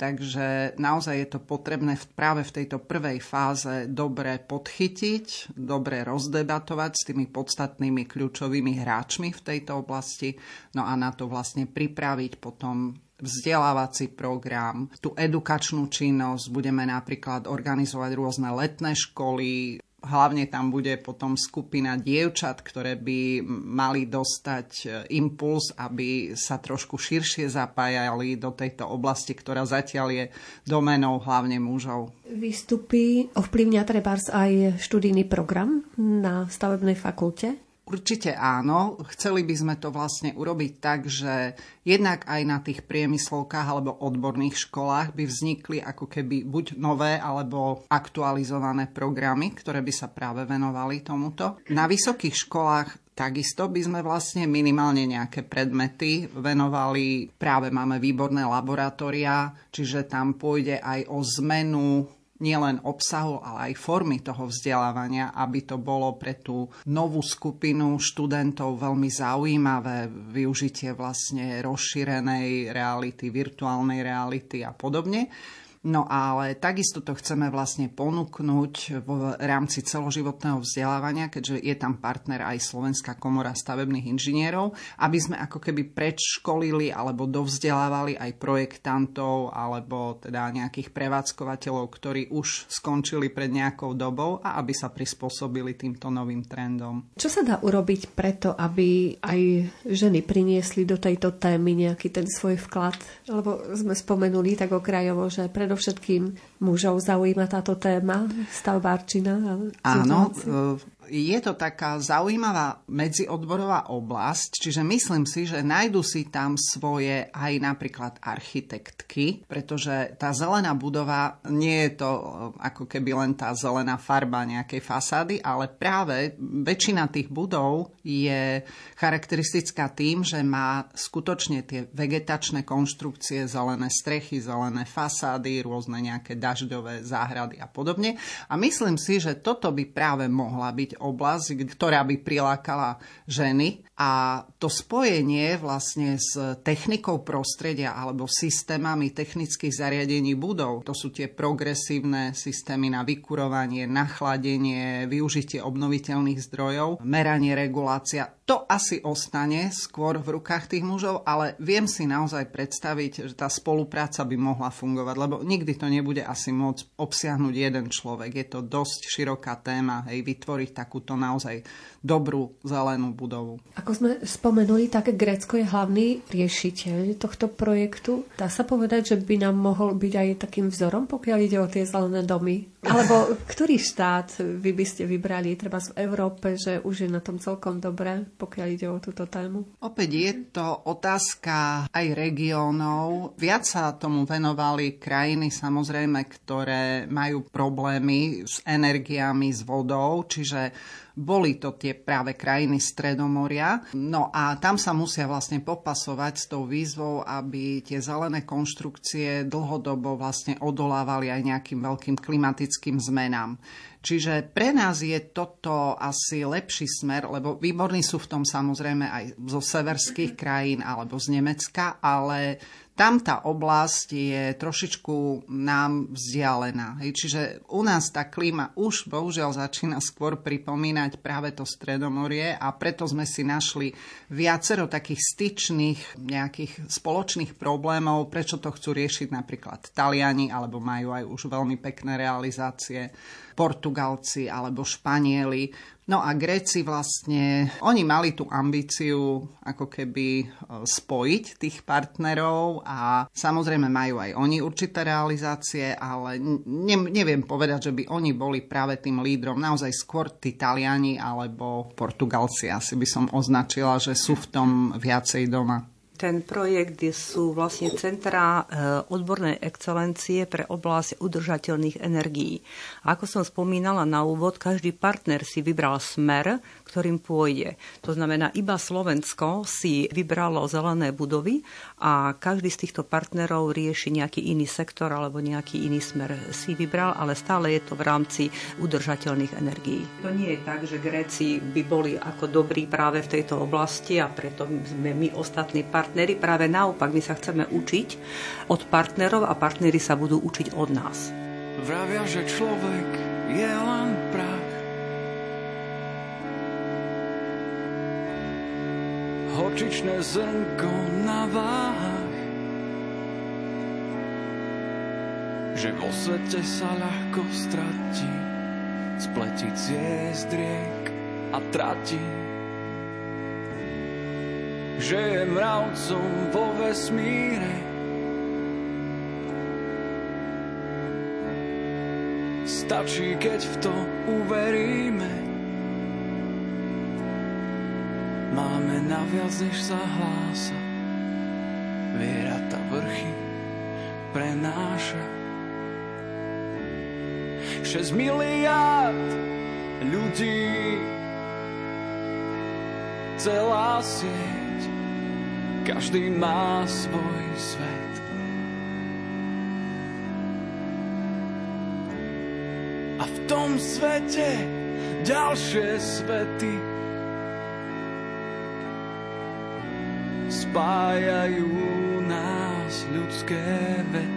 Takže naozaj je to potrebné práve v tejto prvej fáze dobre podchytiť, dobre rozdebatovať s tými podstatnými kľúčovými hráčmi v tejto oblasti, no a na to vlastne pripraviť potom vzdelávací program, tú edukačnú činnosť, budeme napríklad organizovať rôzne letné školy, Hlavne tam bude potom skupina dievčat, ktoré by mali dostať e, impuls, aby sa trošku širšie zapájali do tejto oblasti, ktorá zatiaľ je domenou hlavne mužov. Výstupy ovplyvňa trebárs aj študijný program na stavebnej fakulte? Určite áno. Chceli by sme to vlastne urobiť tak, že jednak aj na tých priemyslovkách alebo odborných školách by vznikli ako keby buď nové alebo aktualizované programy, ktoré by sa práve venovali tomuto. Na vysokých školách Takisto by sme vlastne minimálne nejaké predmety venovali. Práve máme výborné laboratória, čiže tam pôjde aj o zmenu nielen obsahu, ale aj formy toho vzdelávania, aby to bolo pre tú novú skupinu študentov veľmi zaujímavé využitie vlastne rozšírenej reality, virtuálnej reality a podobne. No ale takisto to chceme vlastne ponúknuť v rámci celoživotného vzdelávania, keďže je tam partner aj Slovenská komora stavebných inžinierov, aby sme ako keby predškolili alebo dovzdelávali aj projektantov alebo teda nejakých prevádzkovateľov, ktorí už skončili pred nejakou dobou a aby sa prispôsobili týmto novým trendom. Čo sa dá urobiť preto, aby aj ženy priniesli do tejto témy nejaký ten svoj vklad? Lebo sme spomenuli tak okrajovo, že predovšetkým predovšetkým mužov zaujíma táto téma, stavbárčina. Áno, je to taká zaujímavá medziodborová oblasť, čiže myslím si, že nájdu si tam svoje aj napríklad architektky, pretože tá zelená budova nie je to eh, ako keby len tá zelená farba nejakej fasády, ale práve väčšina tých budov je charakteristická tým, že má skutočne tie vegetačné konštrukcie, zelené strechy, zelené fasády, rôzne nejaké dažďové záhrady a podobne. A myslím si, že toto by práve mohla byť oblasť, ktorá by prilákala ženy. A to spojenie vlastne s technikou prostredia alebo systémami technických zariadení budov, to sú tie progresívne systémy na vykurovanie, nachladenie, využitie obnoviteľných zdrojov, meranie, regulácia, to asi ostane skôr v rukách tých mužov, ale viem si naozaj predstaviť, že tá spolupráca by mohla fungovať, lebo nikdy to nebude asi môcť obsiahnuť jeden človek. Je to dosť široká téma, hej, vytvoriť takúto naozaj dobrú zelenú budovu. Ako sme spomenuli, tak Grécko je hlavný riešiteľ tohto projektu. Dá sa povedať, že by nám mohol byť aj takým vzorom, pokiaľ ide o tie zelené domy? Alebo ktorý štát vy by ste vybrali, treba v Európe, že už je na tom celkom dobre, pokiaľ ide o túto tému? Opäť je to otázka aj regiónov. Viac sa tomu venovali krajiny samozrejme, ktoré majú problémy s energiami, s vodou, čiže boli to tie práve krajiny Stredomoria. No a tam sa musia vlastne popasovať s tou výzvou, aby tie zelené konštrukcie dlhodobo vlastne odolávali aj nejakým veľkým klimatickým zmenám. Čiže pre nás je toto asi lepší smer, lebo výborní sú v tom samozrejme aj zo severských krajín alebo z Nemecka, ale tam tá oblasť je trošičku nám vzdialená. Hej. Čiže u nás tá klíma už bohužiaľ začína skôr pripomínať práve to Stredomorie a preto sme si našli viacero takých styčných nejakých spoločných problémov, prečo to chcú riešiť napríklad Taliani, alebo majú aj už veľmi pekné realizácie Portugalci alebo Španieli. No a Gréci vlastne, oni mali tú ambíciu ako keby e, spojiť tých partnerov a samozrejme majú aj oni určité realizácie, ale ne, neviem povedať, že by oni boli práve tým lídrom. Naozaj skôr tí Taliani alebo Portugalci asi by som označila, že sú v tom viacej doma. Ten projekt sú vlastne centra e, odbornej excelencie pre oblasť udržateľných energií. Ako som spomínala na úvod, každý partner si vybral smer, ktorým pôjde. To znamená, iba Slovensko si vybralo zelené budovy a každý z týchto partnerov rieši nejaký iný sektor alebo nejaký iný smer si vybral, ale stále je to v rámci udržateľných energií. To nie je tak, že Gréci by boli ako dobrí práve v tejto oblasti a preto sme my ostatní partneri. Práve naopak, my sa chceme učiť od partnerov a partnery sa budú učiť od nás. Vravia, že človek je len prach horčičné zrnko na váhach. Že vo svete sa ľahko stratí, spletí ciest riek a trati. Že je mravcom vo vesmíre, Stačí, keď v to uveríme. Máme naviac, než sa hlása. Viera ta vrchy prenáša. 6 miliard ľudí celá sieť každý má svoj svet. A v tom svete ďalšie svety spájajú nás ľudské vety.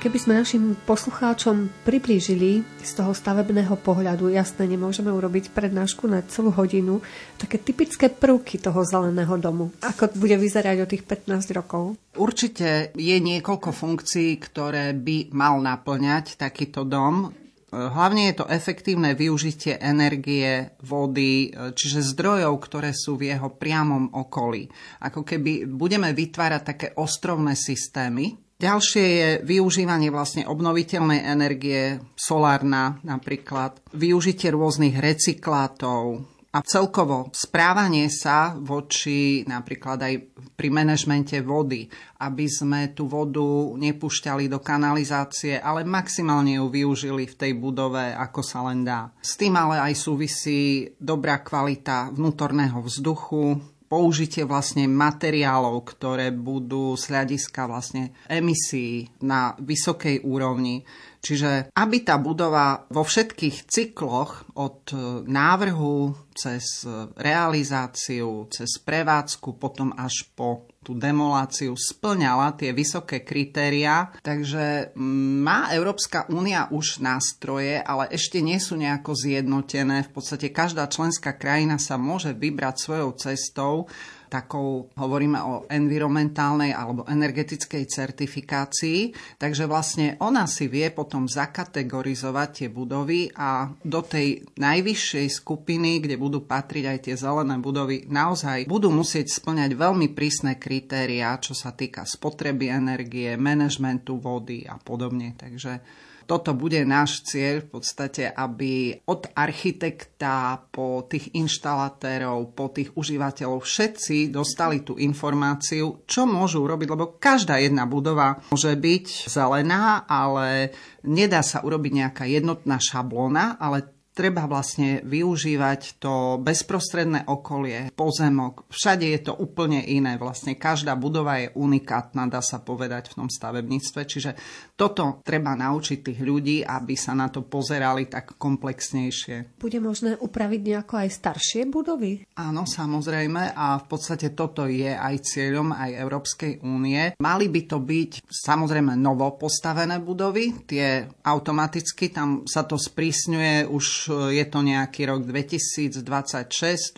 Keby sme našim poslucháčom priblížili z toho stavebného pohľadu, jasne nemôžeme urobiť prednášku na celú hodinu, také typické prvky toho zeleného domu. Ako bude vyzerať o tých 15 rokov? Určite je niekoľko funkcií, ktoré by mal naplňať takýto dom. Hlavne je to efektívne využitie energie, vody, čiže zdrojov, ktoré sú v jeho priamom okolí. Ako keby budeme vytvárať také ostrovné systémy. Ďalšie je využívanie vlastne obnoviteľnej energie, solárna napríklad, využitie rôznych recyklátov, a celkovo správanie sa voči napríklad aj pri manažmente vody, aby sme tú vodu nepúšťali do kanalizácie, ale maximálne ju využili v tej budove, ako sa len dá. S tým ale aj súvisí dobrá kvalita vnútorného vzduchu, použitie vlastne materiálov, ktoré budú z hľadiska vlastne emisí na vysokej úrovni. Čiže aby tá budova vo všetkých cykloch od e, návrhu cez realizáciu, cez prevádzku, potom až po tú demoláciu splňala tie vysoké kritériá. Takže má Európska únia už nástroje, ale ešte nie sú nejako zjednotené. V podstate každá členská krajina sa môže vybrať svojou cestou takou, hovoríme o environmentálnej alebo energetickej certifikácii, takže vlastne ona si vie potom zakategorizovať tie budovy a do tej najvyššej skupiny, kde budú patriť aj tie zelené budovy, naozaj budú musieť splňať veľmi prísne kritériá, čo sa týka spotreby energie, manažmentu vody a podobne. Takže toto bude náš cieľ v podstate, aby od architekta po tých inštalatérov, po tých užívateľov všetci dostali tú informáciu, čo môžu urobiť, lebo každá jedna budova môže byť zelená, ale nedá sa urobiť nejaká jednotná šablóna, ale treba vlastne využívať to bezprostredné okolie, pozemok. Všade je to úplne iné. Vlastne každá budova je unikátna, dá sa povedať, v tom stavebníctve. Čiže toto treba naučiť tých ľudí, aby sa na to pozerali tak komplexnejšie. Bude možné upraviť nejako aj staršie budovy? Áno, samozrejme. A v podstate toto je aj cieľom aj Európskej únie. Mali by to byť samozrejme novo postavené budovy. Tie automaticky, tam sa to sprísňuje už je to nejaký rok 2026-2027,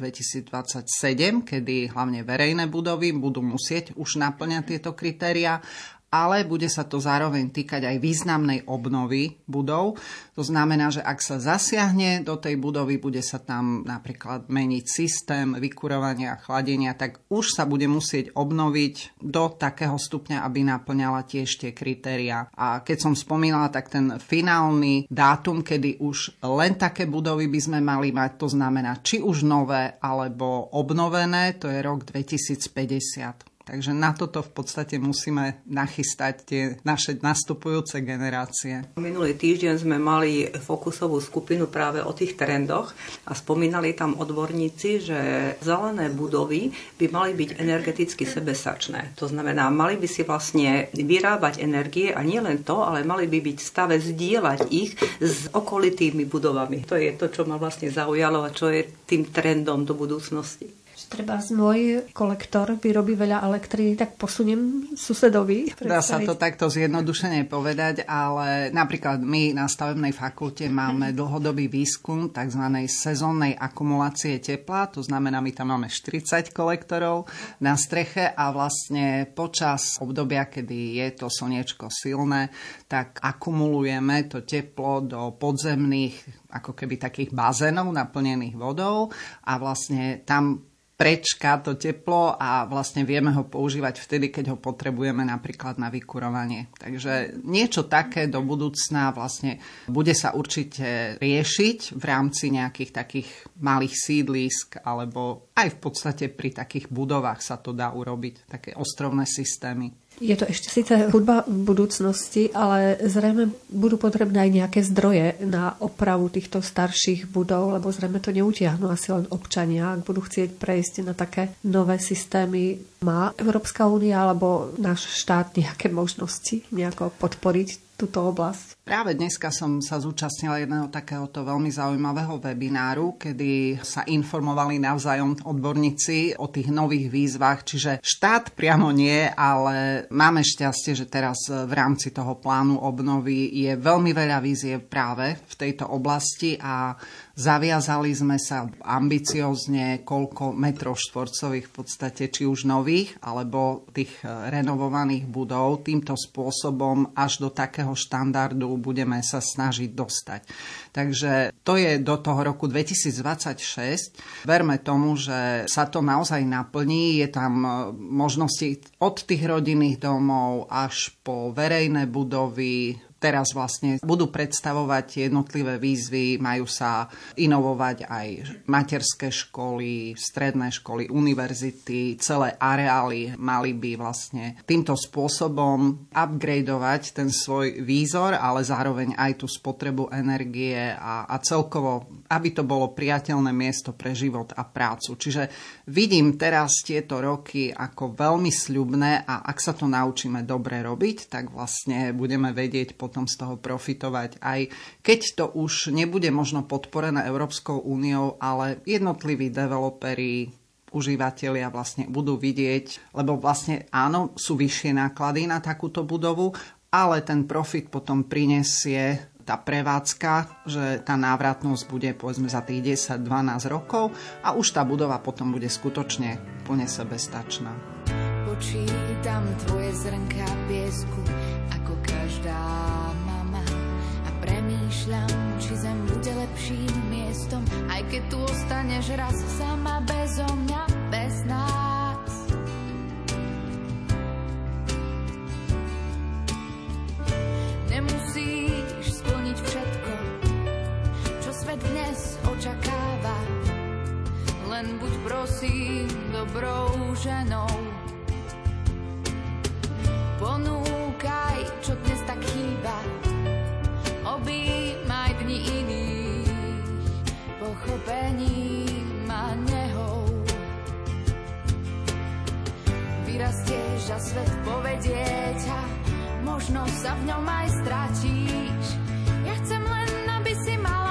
kedy hlavne verejné budovy budú musieť už naplňať tieto kritéria ale bude sa to zároveň týkať aj významnej obnovy budov. To znamená, že ak sa zasiahne do tej budovy, bude sa tam napríklad meniť systém vykurovania a chladenia, tak už sa bude musieť obnoviť do takého stupňa, aby naplňala tiež tie kritéria. A keď som spomínala, tak ten finálny dátum, kedy už len také budovy by sme mali mať, to znamená či už nové alebo obnovené, to je rok 2050. Takže na toto v podstate musíme nachystať tie naše nastupujúce generácie. Minulý týždeň sme mali fokusovú skupinu práve o tých trendoch a spomínali tam odborníci, že zelené budovy by mali byť energeticky sebesačné. To znamená, mali by si vlastne vyrábať energie a nie len to, ale mali by byť v stave zdieľať ich s okolitými budovami. To je to, čo ma vlastne zaujalo a čo je tým trendom do budúcnosti treba z môj kolektor vyrobí veľa elektriny, tak posuniem susedovi. Dá sa to takto zjednodušene povedať, ale napríklad my na stavebnej fakulte máme dlhodobý výskum tzv. sezónnej akumulácie tepla, to znamená, my tam máme 40 kolektorov na streche a vlastne počas obdobia, kedy je to slniečko silné, tak akumulujeme to teplo do podzemných ako keby takých bazénov naplnených vodou a vlastne tam prečka to teplo a vlastne vieme ho používať vtedy, keď ho potrebujeme napríklad na vykurovanie. Takže niečo také do budúcna vlastne bude sa určite riešiť v rámci nejakých takých malých sídlisk alebo aj v podstate pri takých budovách sa to dá urobiť, také ostrovné systémy. Je to ešte síce hudba v budúcnosti, ale zrejme budú potrebné aj nejaké zdroje na opravu týchto starších budov, lebo zrejme to neutiahnu asi len občania, ak budú chcieť prejsť na také nové systémy. Má Európska únia alebo náš štát nejaké možnosti nejako podporiť túto oblasť. Práve dneska som sa zúčastnila jedného takéhoto veľmi zaujímavého webináru, kedy sa informovali navzájom odborníci o tých nových výzvach, čiže štát priamo nie, ale máme šťastie, že teraz v rámci toho plánu obnovy je veľmi veľa vízie práve v tejto oblasti a Zaviazali sme sa ambiciozne, koľko metrov štvorcových v podstate, či už nových, alebo tých renovovaných budov. Týmto spôsobom až do takého štandardu budeme sa snažiť dostať. Takže to je do toho roku 2026. Verme tomu, že sa to naozaj naplní. Je tam e, možnosti od tých rodinných domov až po verejné budovy, teraz vlastne budú predstavovať jednotlivé výzvy, majú sa inovovať aj materské školy, stredné školy, univerzity, celé areály mali by vlastne týmto spôsobom upgradeovať ten svoj výzor, ale zároveň aj tú spotrebu energie a, a celkovo, aby to bolo priateľné miesto pre život a prácu. Čiže vidím teraz tieto roky ako veľmi sľubné a ak sa to naučíme dobre robiť, tak vlastne budeme vedieť potom z toho profitovať, aj keď to už nebude možno podporené Európskou úniou, ale jednotliví developeri, užívateľia vlastne budú vidieť, lebo vlastne áno, sú vyššie náklady na takúto budovu, ale ten profit potom prinesie tá prevádzka, že tá návratnosť bude povedzme za tých 10-12 rokov a už tá budova potom bude skutočne plne sebestačná. Počítam tvoje zrnka piesku ako každá Premýšľam, či zem bude lepším miestom, aj keď tu ostaneš raz sama bezo mňa, bez nás. Nemusíš očakáva, len buď prosím dobrou ženou. Ponúkaj, čo dnes tak chýba, objímaj dni iných pochopením a nehou. Vyrastieš a svet povedie ťa, možno sa v ňom aj stratíš. Ja chcem len, aby si mala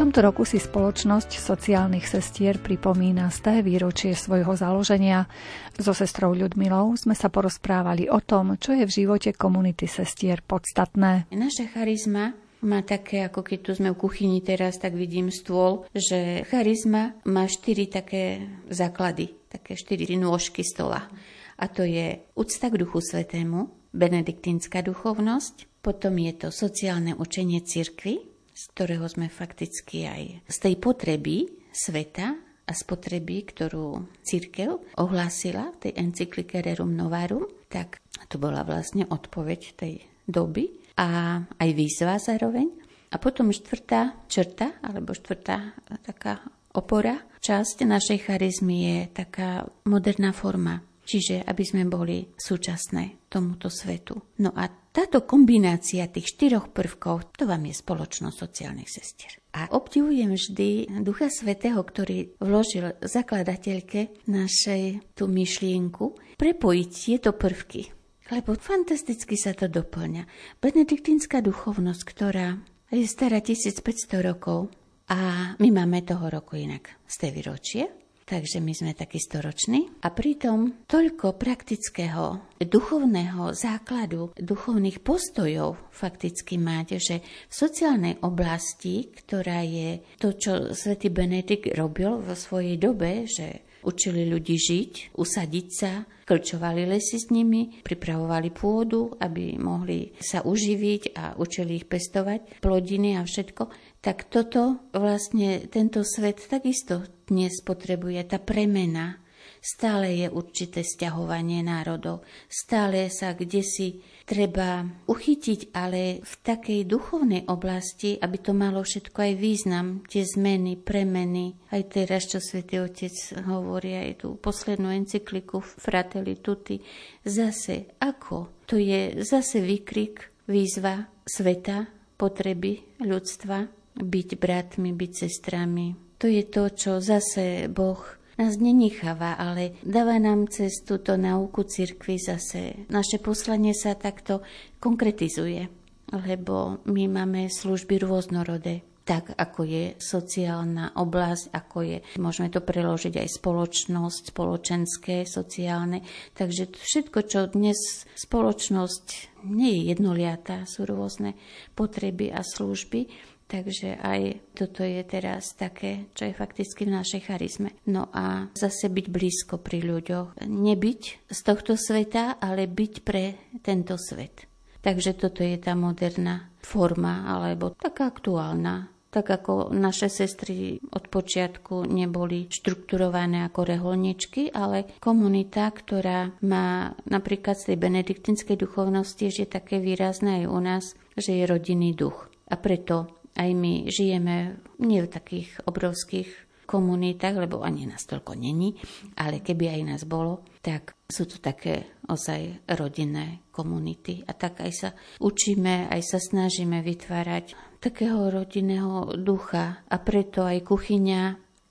tomto roku si spoločnosť sociálnych sestier pripomína sté výročie svojho založenia. So sestrou Ľudmilou sme sa porozprávali o tom, čo je v živote komunity sestier podstatné. Naša charizma má také, ako keď tu sme v kuchyni teraz, tak vidím stôl, že charizma má štyri také základy, také štyri nôžky stola. A to je úcta k Duchu Svetému, benediktínska duchovnosť, potom je to sociálne učenie cirkvy, z ktorého sme fakticky aj z tej potreby sveta a z potreby, ktorú církev ohlásila v tej encyklike Rerum Novarum, tak to bola vlastne odpoveď tej doby a aj výzva zároveň. A potom štvrtá črta, alebo štvrtá taká opora, časť našej charizmy je taká moderná forma čiže aby sme boli súčasné tomuto svetu. No a táto kombinácia tých štyroch prvkov, to vám je spoločnosť sociálnych sestier. A obdivujem vždy Ducha Svetého, ktorý vložil zakladateľke našej tú myšlienku, prepojiť tieto prvky. Lebo fantasticky sa to doplňa. Benediktínska duchovnosť, ktorá je stará 1500 rokov a my máme toho roku inak z tej výročie, takže my sme takí storoční. A pritom toľko praktického, duchovného základu, duchovných postojov fakticky máte, že v sociálnej oblasti, ktorá je to, čo svätý Benedikt robil vo svojej dobe, že Učili ľudí žiť, usadiť sa, klčovali lesy s nimi, pripravovali pôdu, aby mohli sa uživiť a učili ich pestovať, plodiny a všetko. Tak toto vlastne tento svet takisto dnes potrebuje, tá premena Stále je určité stiahovanie národov. Stále sa kde si treba uchytiť, ale v takej duchovnej oblasti, aby to malo všetko aj význam, tie zmeny, premeny. Aj teraz, čo svätý Otec hovorí, aj tú poslednú encykliku Fratelli Tutti, zase ako? To je zase výkrik, výzva sveta, potreby ľudstva, byť bratmi, byť sestrami. To je to, čo zase Boh nás nenecháva, ale dáva nám cez túto nauku cirkvi zase. Naše poslanie sa takto konkretizuje, lebo my máme služby rôznorodé tak ako je sociálna oblasť, ako je, môžeme to preložiť aj spoločnosť, spoločenské, sociálne. Takže všetko, čo dnes spoločnosť nie je jednoliatá, sú rôzne potreby a služby, Takže aj toto je teraz také, čo je fakticky v našej charizme. No a zase byť blízko pri ľuďoch. Nebyť z tohto sveta, ale byť pre tento svet. Takže toto je tá moderná forma, alebo taká aktuálna. Tak ako naše sestry od počiatku neboli štrukturované ako reholničky, ale komunita, ktorá má napríklad z tej benediktinskej duchovnosti, že je také výrazné aj u nás, že je rodinný duch. A preto aj my žijeme nie v takých obrovských komunitách, lebo ani nás toľko není, ale keby aj nás bolo, tak sú to také ozaj rodinné komunity. A tak aj sa učíme, aj sa snažíme vytvárať takého rodinného ducha. A preto aj kuchyňa,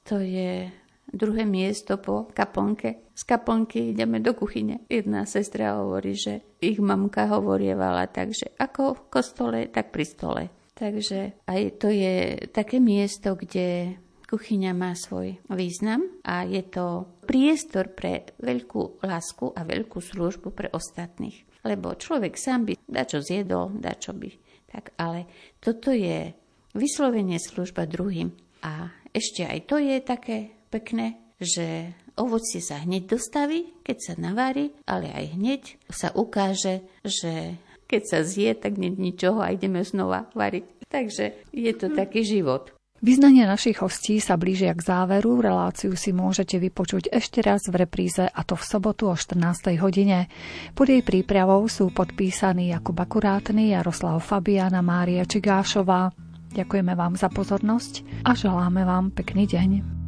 to je druhé miesto po kaplnke. Z kaplnky ideme do kuchyne. Jedna sestra hovorí, že ich mamka hovorievala tak, že ako v kostole, tak pri stole. Takže aj to je také miesto, kde kuchyňa má svoj význam a je to priestor pre veľkú lásku a veľkú službu pre ostatných. Lebo človek sám by dačo zjedol, dačo by. Tak, ale toto je vyslovene služba druhým. A ešte aj to je také pekné, že ovocie sa hneď dostaví, keď sa navári, ale aj hneď sa ukáže, že keď sa zje, tak nie ničoho a ideme znova variť. Takže je to taký život. Vyznanie našich hostí sa blížia k záveru. Reláciu si môžete vypočuť ešte raz v repríze a to v sobotu o 14. hodine. Pod jej prípravou sú podpísaní Jakub Akurátny, Jaroslav Fabiana, Mária Čigášová. Ďakujeme vám za pozornosť a želáme vám pekný deň.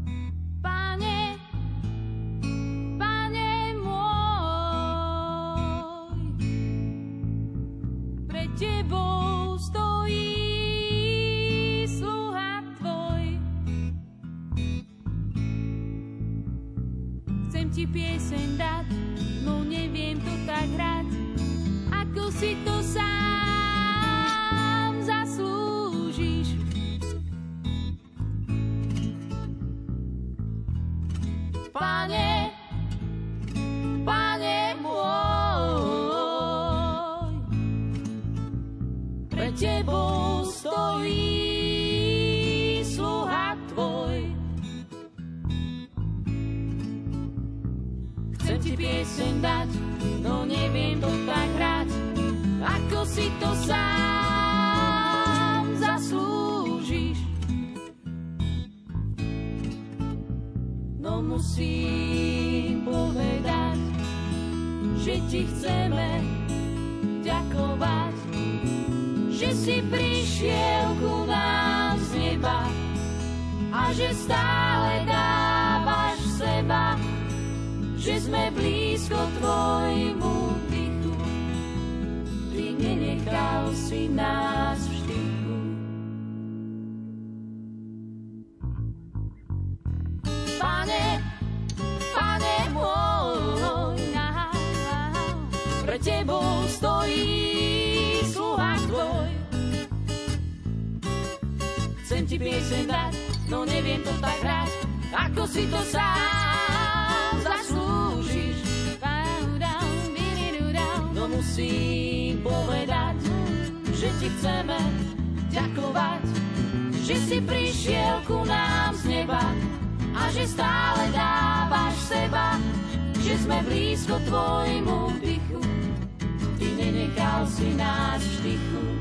ti pieseň dať, no neviem to tak hrať, ako si to sám zaslúžiš. Pane, pane môj, pred tebou stojím. Ti pieseň dať, no neviem to tak hrať, ako si to sám zaslúžiš. No musím povedať, že Ti chceme ďakovať, že si prišiel ku nám z neba a že stále že sme blízko Tvojmu dychu. Ty nenechal si nás v štychu. Pane, Pane môj, pre Tebou stojí sluha Tvoj. Chcem Ti pieseň dať, no neviem to tak hrať, ako si to sám Musím povedať, že Ti chceme ďakovať, že si prišiel ku nám z neba a že stále dávaš seba, že sme blízko Tvojmu dychu. Ty nenechal si nás v štychu.